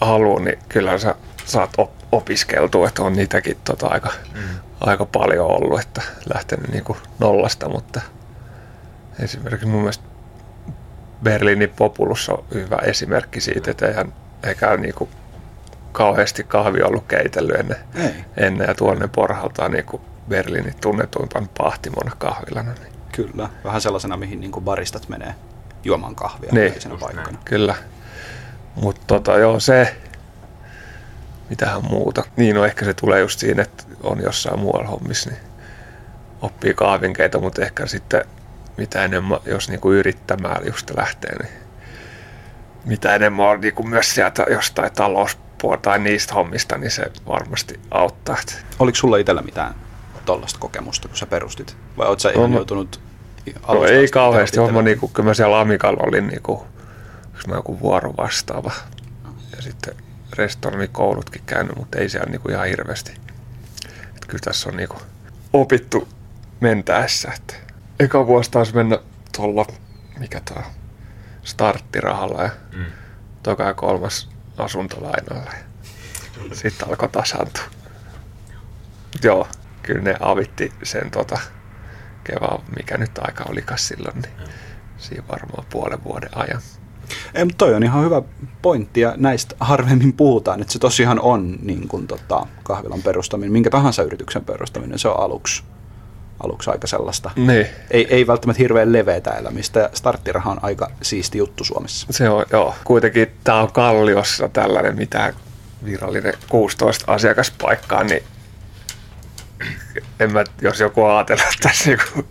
halu, niin kyllä sä saat op- opiskeltua, että on niitäkin tota aika, mm. aika paljon ollut, että lähtenyt niinku nollasta, mutta esimerkiksi mun mielestä Berliinin Populus on hyvä esimerkki siitä, että eihän eikä niinku kauheasti kahvi ollut keitellyt ennen, Ei. ennen ja tuonne porhaltaan niinku Berliinin tunnetuimpan pahtimona kahvilana. Niin. Kyllä, vähän sellaisena, mihin niin baristat menee juomaan kahvia Niin. paikkana. Kyllä. Mutta tota, joo, se, mitähän muuta. Niin no ehkä se tulee just siinä, että on jossain muualla hommissa, niin oppii kahvinkeito, mutta ehkä sitten mitä enemmän, jos niinku yrittämään just lähtee, niin mitä enemmän on niinku myös sieltä jostain talouspuolta tai niistä hommista, niin se varmasti auttaa. Oliko sulla itsellä mitään tollaista kokemusta, kun sä perustit? Vai oot sä ihan No, joutunut No ei asti kauheasti homma, niinku, kyllä mä siellä Amikalla olin niinku, mä joku vuoro vastaava. Ja sitten restormikoulutkin käynyt, mutta ei siellä niinku ihan hirveästi. Et kyllä tässä on niinku opittu mentäessä. Että eka vuosi taas mennä tuolla, mikä on, starttirahalla ja Mm. toka ja kolmas asuntolainalla. Sitten alkoi tasaantua. Joo, kyllä ne avitti sen tota, kevään, mikä nyt aika olikas silloin, niin siinä varmaan puolen vuoden ajan. Ei, mutta toi on ihan hyvä pointti ja näistä harvemmin puhutaan, että se tosiaan on niin kuin, tota, kahvilan perustaminen, minkä tahansa yrityksen perustaminen, se on aluksi, aluksi aika sellaista. Niin, Ei, ei välttämättä hirveän leveätä elämistä ja starttiraha on aika siisti juttu Suomessa. se on, joo. Kuitenkin tämä on Kalliossa tällainen, mitä virallinen 16 asiakaspaikkaa, niin en mä, jos joku ajatella, että tässä niinku,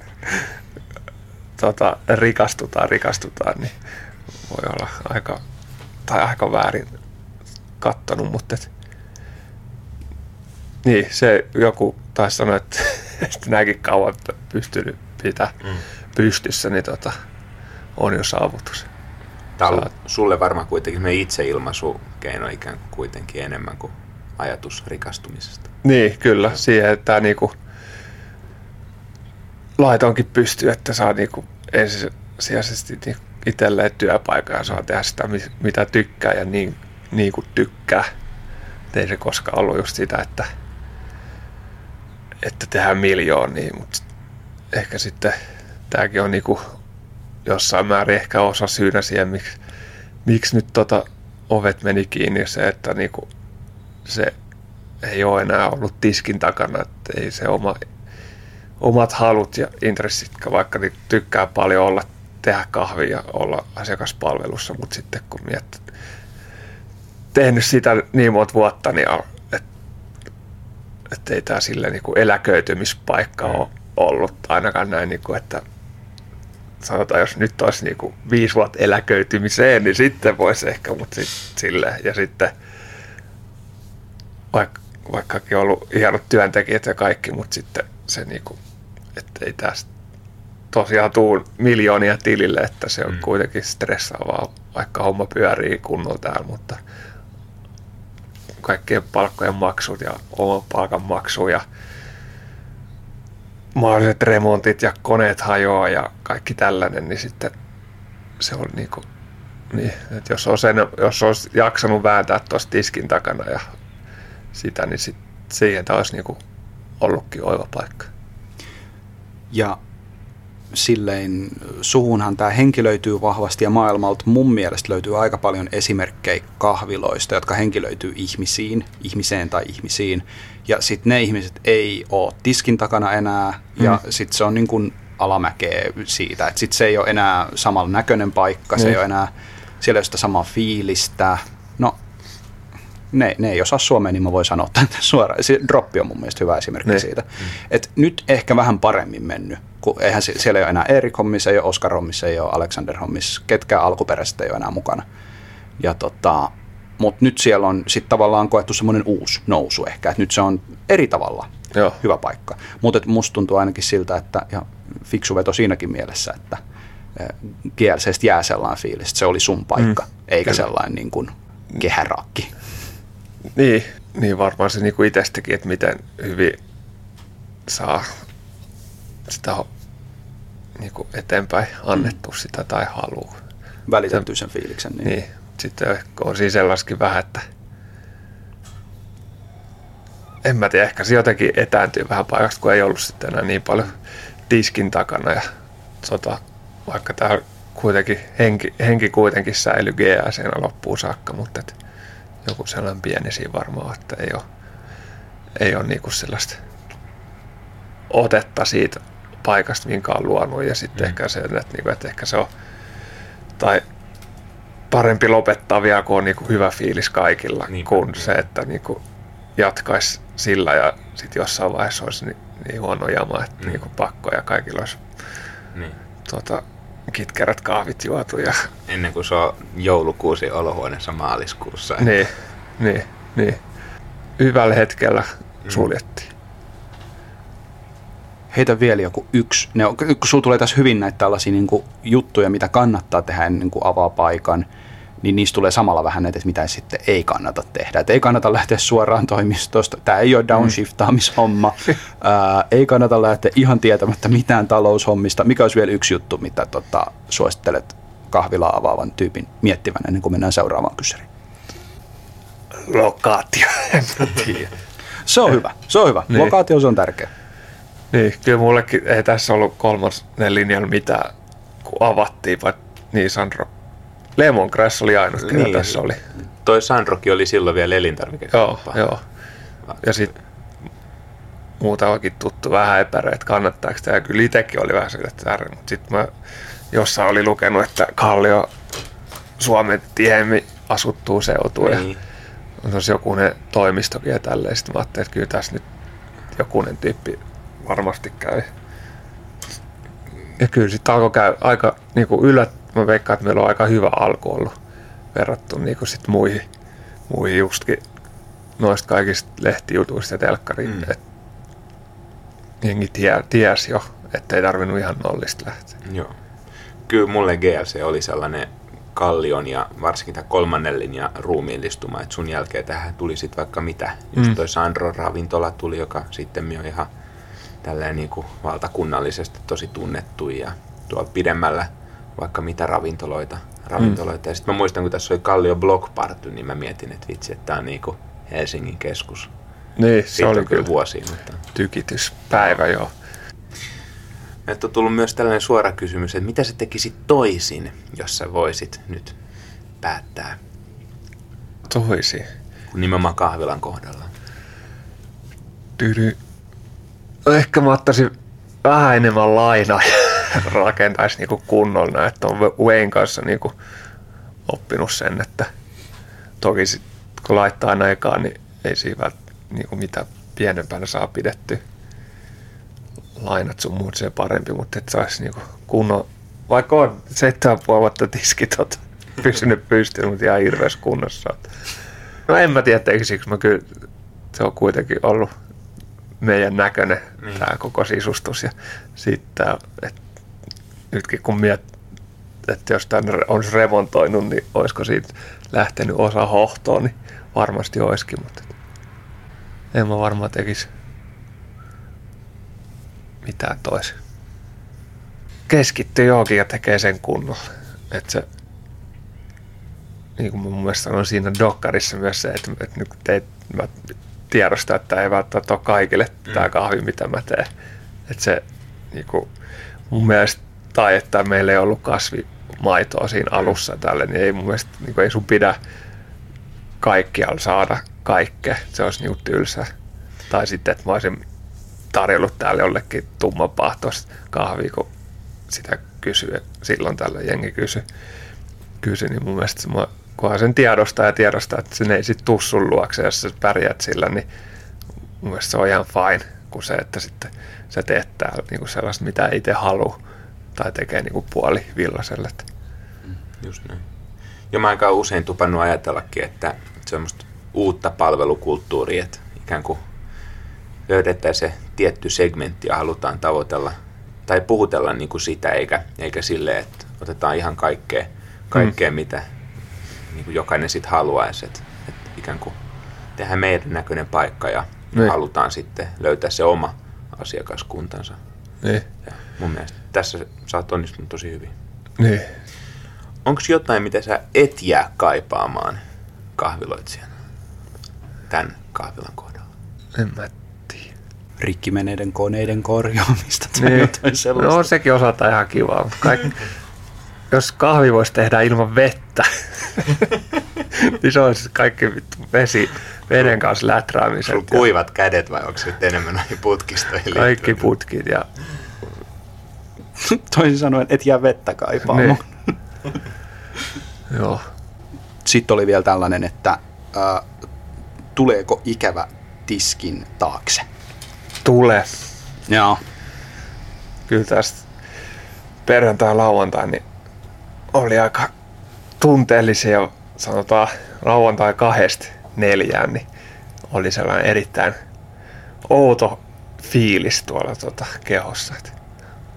tota, rikastutaan, rikastutaan, niin voi olla aika, tai aika väärin kattonut, mutta et, niin, se joku taisi sanoa, että, että näinkin kauan pystynyt pitää Mm. pystyssä, niin tota, on jo saavutus. Tämä on Saat- sulle varmaan kuitenkin semmoinen itseilmaisukeino ikään kuin kuitenkin enemmän kuin ajatus rikastumisesta. Niin, kyllä. Siihen, että tämä niinku laitonkin pystyy, että saa niinku ensisijaisesti niinku itselleen työpaikan ja saa tehdä sitä, mi- mitä tykkää ja niin, niin kuin tykkää. Et ei se koskaan ollut just sitä, että, että tehdään miljoonia, mutta ehkä sitten tämäkin on niinku jossain määrin ehkä osa syynä siihen, miksi, miksi nyt tota ovet meni kiinni, se, että niinku se ei ole enää ollut tiskin takana, että ei se oma, omat halut ja intressit, vaikka niin tykkää paljon olla, tehdä kahvia ja olla asiakaspalvelussa, mutta sitten kun miettii, tehnyt sitä niin monta vuotta, niin että et ei tämä sille niin kuin eläköitymispaikka ole ollut ainakaan näin, niin kuin, että sanotaan, jos nyt olisi niin kuin viisi vuotta eläköitymiseen, niin sitten voisi ehkä, mutta sit, sille. Ja sitten vaikka, vaikkakin ollut hienot työntekijät ja kaikki, mutta sitten se niinku, että ei tästä tosiaan tuu miljoonia tilille, että se on Mm. kuitenkin stressaavaa, vaikka homma pyörii kunnolla täällä, mutta kaikkien palkkojen maksut ja oman palkan maksu ja mahdolliset remontit ja koneet hajoaa ja kaikki tällainen, niin sitten se on niinku, niin, että jos, on sen, jos olisi jaksanut vääntää tuossa tiskin takana ja sitä, niin sit siihen tämä olisi niinku ollutkin oiva paikka. Ja silleen suhunhan tämä henkilöityy vahvasti ja maailmalta mun mielestä löytyy aika paljon esimerkkejä kahviloista, jotka henkilöityy ihmisiin, ihmiseen tai ihmisiin. Ja sitten ne ihmiset ei ole tiskin takana enää ja Mm. sitten se on niin kuin alamäkeä siitä, että sitten se ei ole enää samalla näköinen paikka, se ei Niin. ole enää, siellä ei ole sitä samaa fiilistä. Ne, ne ei osaa suomea, niin mä voin sanoa tämän suoraan. Se droppi on mun mielestä hyvä esimerkki Niin. siitä. Et nyt ehkä vähän paremmin mennyt, kun eihän se, siellä ei ole enää Erik hommissa, ei ole Oskar hommissa, ei ole Alexander hommissa, ketkään alkuperäiset ei ole enää mukana. Ja tota, mutta nyt siellä on sitten tavallaan koettu semmoinen uusi nousu ehkä, että nyt se on eri tavalla Joo. hyvä paikka. Mutta musta tuntuu ainakin siltä, että ja fiksu veto siinäkin mielessä, että kielisesti jää sellainen fiilis, että se oli sun paikka, Mm, eikä kyllä. sellainen niin kuin kehärakki. Niin, niin varmaan se niinku itsestäkin, että miten hyvin saa sitä ho- niinku eteenpäin annettu sitä tai haluu. Välitetty sen fiiliksen. Niin. Niin, sitten ehkä on siinä sellaiskin vähän, että en mä tiedä, ehkä se jotenkin etääntyy vähän paikasta, kun ei ollut sitten enää niin paljon tiskin takana ja tota, vaikka tämä kuitenkin, henki, henki kuitenkin säilyi GS loppuun saakka, mutta et joku sellainen pieni siinä varmaan, että ei ole, ei ole niinku sellaista otetta siitä paikasta, minkä on luonut ja sitten Mm. mm. ehkä se, että, niinku, että ehkä se on tai parempi lopettaa vielä, kun on niinku hyvä fiilis kaikilla, Niinpä, kuin se, että niinku jatkaisi sillä ja sitten jossain vaiheessa olisi niin, niin huono jama, että Niin. niinku pakko ja kaikilla olisi Niin. tota, kitkerät kahvit juotu. Ja, Ennen kuin se on joulukuusi olohuoneessa maaliskuussa. niin, niin, niin. Hyvällä hetkellä suljettiin. Heitä vielä joku yksi. Ne on, kun sulla tulee tässä hyvin näitä tällaisia niin kuin, juttuja, mitä kannattaa tehdä ennen kuin avaa paikan, niin niistä tulee samalla vähän näitä, että mitä sitten ei kannata tehdä. Et ei kannata lähteä suoraan toimistosta. Tämä ei ole downshiftaamishomma. Ää, ei kannata lähteä ihan tietämättä mitään taloushommista. Mikä olisi vielä yksi juttu, mitä tota, suosittelet kahvilaa avaavan tyypin miettivän ennen kuin mennään seuraavaan kysymykseen? Lokaatio, en mä tiedä. Se on hyvä. Se on hyvä. Niin. Lokaatio se on tärkeä. Niin, kyllä mullekin ei tässä ollut kolmannen linjalla mitään, kun avattiin, vai niin Sandro. Lemongrass oli ainut, niin, Niin. tässä oli. Toi Sandrokin oli silloin vielä Joo, elintarvikekauppa. joo. Ja sitten muutamakin tuttu vähän epäröi, että kannattaako tämä. Kyllä itsekin oli vähän sille, että. Mutta sitten mä jossain oli lukenut, että Kallio Suomen tiheimmin asuttuu seutu ja Niin. on tuossa jokunen toimistokin ja tälleen. Sitten mä ajattelin, että kyllä tässä nyt jokunen tyyppi varmasti käy. Ja kyllä sitten alkoi käy aika niin kuin yllät, mä veikkaan, että meillä on aika hyvä alku ollut verrattuna niin sit muihin, muihin justkin noista kaikista lehtijutuista ja telkkariin. Mm. Et jengi tie, ties jo, ettei tarvinnut ihan nollista lähteä. Joo. Kyllä mulle GLC oli sellainen kallion ja varsinkin tämä kolmannen linjan ruumiillistuma, että sun jälkeen tähän tuli sitten vaikka mitä. Just Mm. toi Sandro ravintola tuli, joka sitten on ihan tälleen niin kuin valtakunnallisesti tosi tunnettu ja tuolla pidemmällä vaikka mitä ravintoloita. ravintoloita. Ja sitten mä muistan, kun tässä oli Kallio Block Party, niin mä mietin, että vitsi, että tämä on niin kuin Helsingin keskus. Niin, se Siitä oli kyllä kyllä vuosia, mutta... tykityspäivä joo. Meiltä on tullut myös tällainen suora kysymys, että mitä sä tekisit toisin, jos sä voisit nyt päättää, Toisi. kun nimenomaan kahvilan kohdalla? Tyry. No Ehkä mä ottaisin vähän enemmän lainaa rakentaisi niinku kunnolla, että on Wayne kanssa niinku oppinut sen, että toki sit, kun laittaa aina ekaan, niin ei siinä niinku mitä pienempänä saa pidetty lainat sun muut se parempi, mutta että saisi niinku kunnon, vaikka on seitsemän puoli vuotta tiskit tota, pysynyt pystyyn, mutta ihan hirveässä kunnossa. No en mä tiedä, tekisikö mä kyllä, se on kuitenkin ollut meidän näköinen Niin. niin. tämä koko sisustus. Ja sitten, että nytkin kun miet, että jos tänne olisi remontoinut, niin olisiko siitä lähtenyt osa hohtoon, niin varmasti olisikin, mutta en mä varmaan tekisi mitään toisin. Keskittyy johonkin ja tekee sen kunnolla. Että se, niin kuin mun mielestä on siinä dokkarissa myös se, että, että nyt ei, mä tiedostan, että ei välttämättä ole kaikille Mm. tämä kahvi, mitä mä teen. Että se niin kuin, mun mielestä, tai että meillä ei ollut kasvimaitoa siinä alussa tälle, niin ei mun mielestä, niin ei sun pidä kaikkialla saada kaikkea. Se olisi niin tylsää. Tai sitten, että mä olisin tarjollut täällä jollekin tummanpahtoista kahvia, kun sitä kysyy, silloin tällä jengi kysy, kysy niin mun mielestä mä- kunhan sen tiedostaa ja tiedostaa, että sen ei sit tuu sun luokse, jos sä pärjät sillä, niin mun mielestä se on ihan fine, kuin se, että sitten sä teet täällä niinku sellaista, mitä itse haluu, tai tekee niinku puoli villaselle. että Just näin. Ja mä aika usein tupannut ajatellakin, että semmoista uutta palvelukulttuuria, että ikään kuin löydettäisiin se tietty segmentti ja halutaan tavoitella tai puhutella niin kuin sitä, eikä, eikä silleen, että otetaan ihan kaikkea, kaikkea mm. mitä niin kuin jokainen sitten haluaisi. Että, että ikään kuin tehdään meidän näköinen paikka ja Niin. halutaan sitten löytää se oma asiakaskuntansa. Niin, Ja mun mielestä tässä sä oot onnistunut tosi hyvin. niin. Onko jotain, mitä sä et jää kaipaamaan kahviloitsijana tämän kahvilan kohdalla? En mä tiedä. Rikki meneiden koneiden korjaamista tai Niin. jotain sellaista. No sekin osalta ihan kivaa. Kaik... Jos kahvi voisi tehdä ilman vettä, niin se olisi kaikki vittu vesi, veden kanssa läträämiset. Sulla ja kuivat kädet vai onko se enemmän noihin putkistoihin Kaikki liittyvät? putkit ja Toisin sanoen, et jää vettä kaipaamaan. niin. Joo. sitten oli vielä tällainen, että äh, tuleeko ikävä tiskin taakse. Tule. Joo. Kyllä tästä perjantai lauantai niin oli aika tunteellisia, sanotaan lauantai kahdesta neljään, niin oli sellainen erittäin outo fiilis tuolla tuota kehossa, että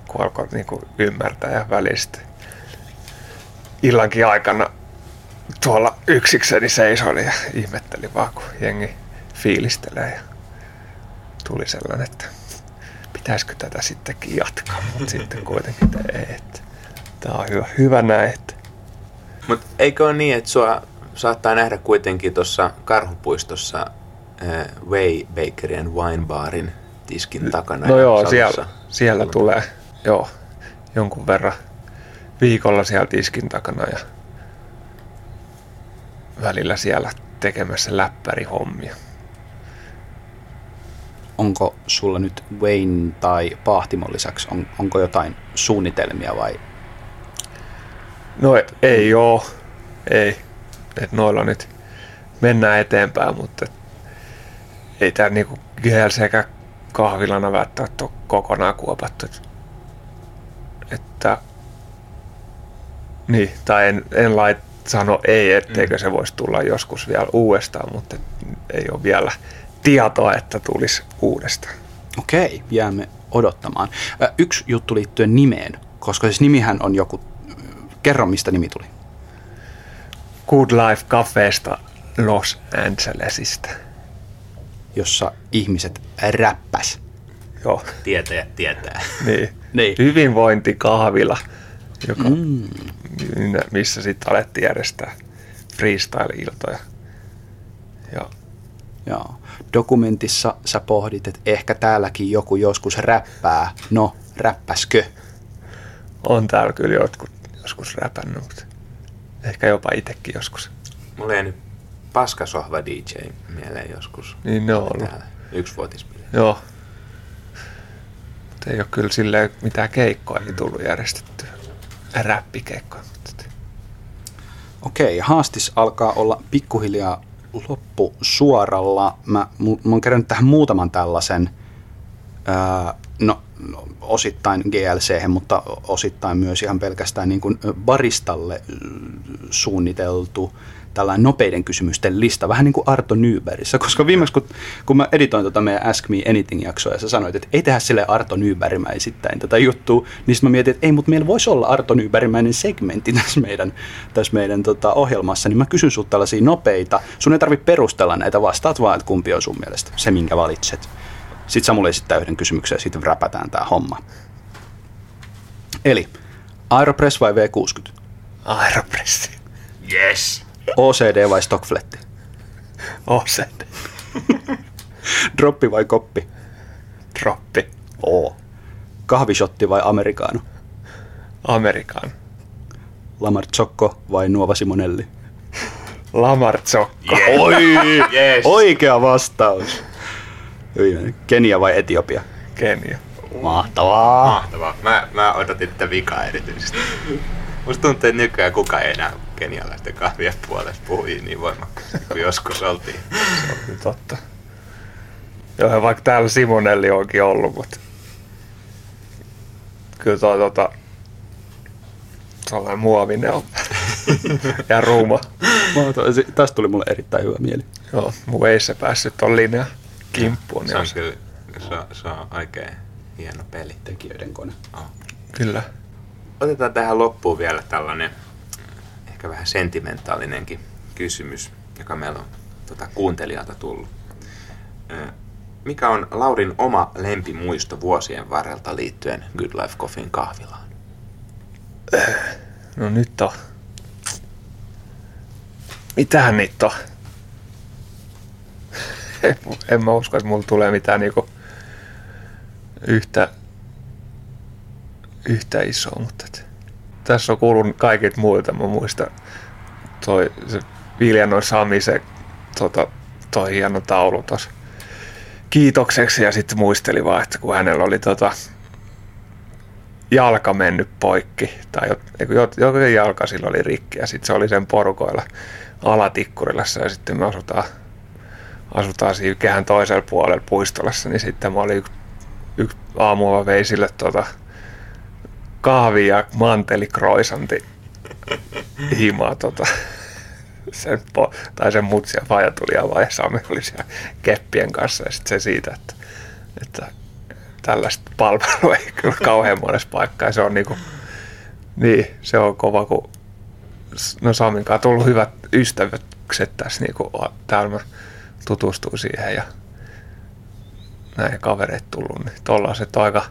kun alkoi niin kuin ymmärtää ja välistä illankin aikana tuolla yksikseni seisoin ja ihmettelin vaan, kun jengi fiilistelee ja tuli sellainen, että pitäisikö tätä sittenkin jatkaa, mutta sitten kuitenkin ei, että tämä on hyvä, hyvä näin, Mutta eikö ole niin, että sua saattaa nähdä kuitenkin tuossa Karhupuistossa äh, Way Bakery and Wine Barin tiskin takana? No joo, siellä, siellä tulee joo, jonkun verran viikolla siellä tiskin takana ja välillä siellä tekemässä läppärihommia. Onko sulla nyt Wayne tai Pahtimon lisäksi, on, onko jotain suunnitelmia vai No et, ei oo, ei. Et noilla nyt mennään eteenpäin, mutta et, ei tää niinku GLCkä kahvilana välttämättä ole kokonaan kuopattu. Et, että niin, tai en, en lait sano ei, etteikö Mm. se voisi tulla joskus vielä uudestaan, mutta ei ole vielä tietoa, että tulisi uudestaan. Okei, jäämme odottamaan. Ö, Yksi juttu liittyen nimeen, koska siis nimihän on joku... Kerro, mistä nimi tuli. Good Life Cafeesta Los Angelesista. Jossa ihmiset räppäs. Joo, Tietäjät tietää. niin. Niin. Hyvinvointikahvila, joka, mm. Missä sitten alettiin järjestää freestyle-iltoja. Ja Joo. Dokumentissa sä pohdit, että ehkä täälläkin joku joskus räppää. No, räppäskö? on täällä kyllä jotkut joskus räpännyt, mutta ehkä jopa itsekin joskus. Mulla jäi nyt paskasohva DJ mieleen joskus. Niin ne on ollut. Joo. Mutta ei ole kyllä silleen mitään keikkoja ei tullut järjestettyä. Räppikeikkoja. Okei, haastis alkaa olla pikkuhiljaa loppu suoralla. Mä, mä oon kerännyt tähän muutaman tällaisen, ää, no, osittain GLC, mutta osittain myös ihan pelkästään niin kuin baristalle suunniteltu tällainen nopeiden kysymysten lista, vähän niin kuin Arto Nyberissä, koska viimeksi kun, kun mä editoin tota meidän Ask Me Anything-jaksoa ja sä sanoit, että ei tehdä sille Arto Nyberimäisittäin tätä juttua, niin sitten mä mietin, että ei, mutta meillä voisi olla Arto Nyberimäinen segmentti tässä meidän, tässä meidän tota, ohjelmassa, niin mä kysyn sulta tällaisia nopeita, sun ei tarvitse perustella näitä, vastaat vaan, että kumpi on sun mielestä se, minkä valitset. Sitten Samuel esittää yhden kysymyksen ja sitten räpätään tämä homma. Eli Aeropress vai V60? Aeropressi. Yes! OCD vai Stockfletti? OCD. Droppi vai koppi? Droppi. Oo. Kahvishotti vai amerikaano? Amerikan. Lamar Zocco vai Nuova Simonelli? Lamar Zocco. Yes. Oi! Yes. Oikea vastaus. Kenia vai Etiopia? Kenia. Mahtavaa. Mahtavaa. Mä, mä odotin tätä vikaa erityisesti. Musta tuntuu, että nykyään kukaan ei enää kenialaisten kahvien puolesta puhui niin voimakkaasti kuin joskus oltiin. Se on kyllä totta. Joo, vaikka täällä Simonelli onkin ollut, mutta kyllä toi tota, sellainen muovinen on. ja ruuma. Se- Tästä tuli mulle erittäin hyvä mieli. Joo, mun ei se päässyt ton linjan kimppuun. Se Niin on on, kyllä se on, se on oikein hieno peli. Tekijöiden kone. Oh. kyllä. Otetaan tähän loppuun vielä tällainen ehkä vähän sentimentaalinenkin kysymys, joka meillä on tota, kuuntelijalta tullut. Mikä on Laurin oma lempimuisto vuosien varrelta liittyen Good Life Coffeein kahvilaan? No nyt on. Mitähän niitä on? en mä usko, että mulla tulee mitään niinku yhtä, yhtä isoa, mutta et, tässä on kuulunut kaikilta muilta. Mä muistan toi se Viljanon Sami, se tota, toi hieno taulu tos kiitokseksi ja sitten muisteli vaan, että kun hänellä oli tota, jalka mennyt poikki, tai joku jalka sillä oli rikki, ja sitten se oli sen porukoilla alatikkurilassa, ja sitten me asutaan, asutaan siinä kehän toisella puolella puistolassa, niin sitten mä olin yksi, yksi aamulla vei sille tuota, kahvi ja mantelikroisanti himaa tota, sen, po, tai sen mutsi ja faija tuli ja vaiheessa me oli siellä keppien kanssa ja sitten se siitä, että, että tällaista palvelua ei kyllä kauhean monessa paikkaa. Se on niinku, niin, se on kova, kun no Samin kanssa tullut hyvät ystävykset tässä, niinku, täällä mä tutustuin siihen ja näin kavereet tullut, niin tollaiset on aika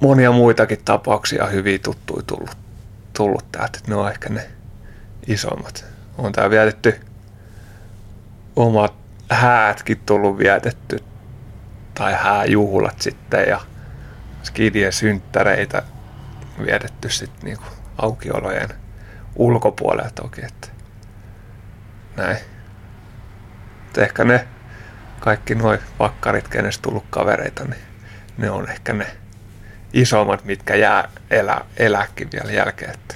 monia muitakin tapauksia hyviä tuttuja tullut, tullut täältä, ne on ehkä ne isommat. On tää vietetty omat häätkin tullut vietetty tai hääjuhlat sitten ja skidien synttäreitä vietetty sitten niinku aukiolojen ulkopuolella toki. Että näin. Et ehkä ne kaikki noin vakkarit, kenestä tullut kavereita, niin ne on ehkä ne isommat, mitkä jää elä, elääkin vielä jälkeen. Että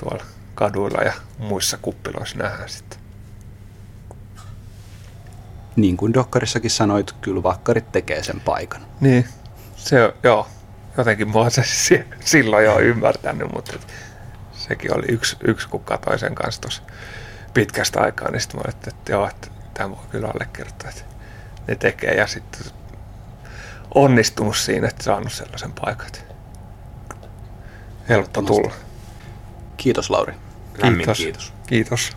tuolla kaduilla ja muissa kuppiloissa nähdään sitten. Niin kuin Dokkarissakin sanoit, kyllä vakkarit tekee sen paikan. Niin, se joo. Jotenkin mä oon se silloin jo ymmärtänyt, mutta sekin oli yksi, yksi kun katsoin sen kanssa tuossa pitkästä aikaa, niin sitten mä olin, että joo, että tämä voi kyllä allekirjoittaa, että ne tekee ja sitten onnistunut siinä, että saanut sellaisen paikan. Helppo tulla. Kiitos Lauri. Lämmin kiitos. Kiitos.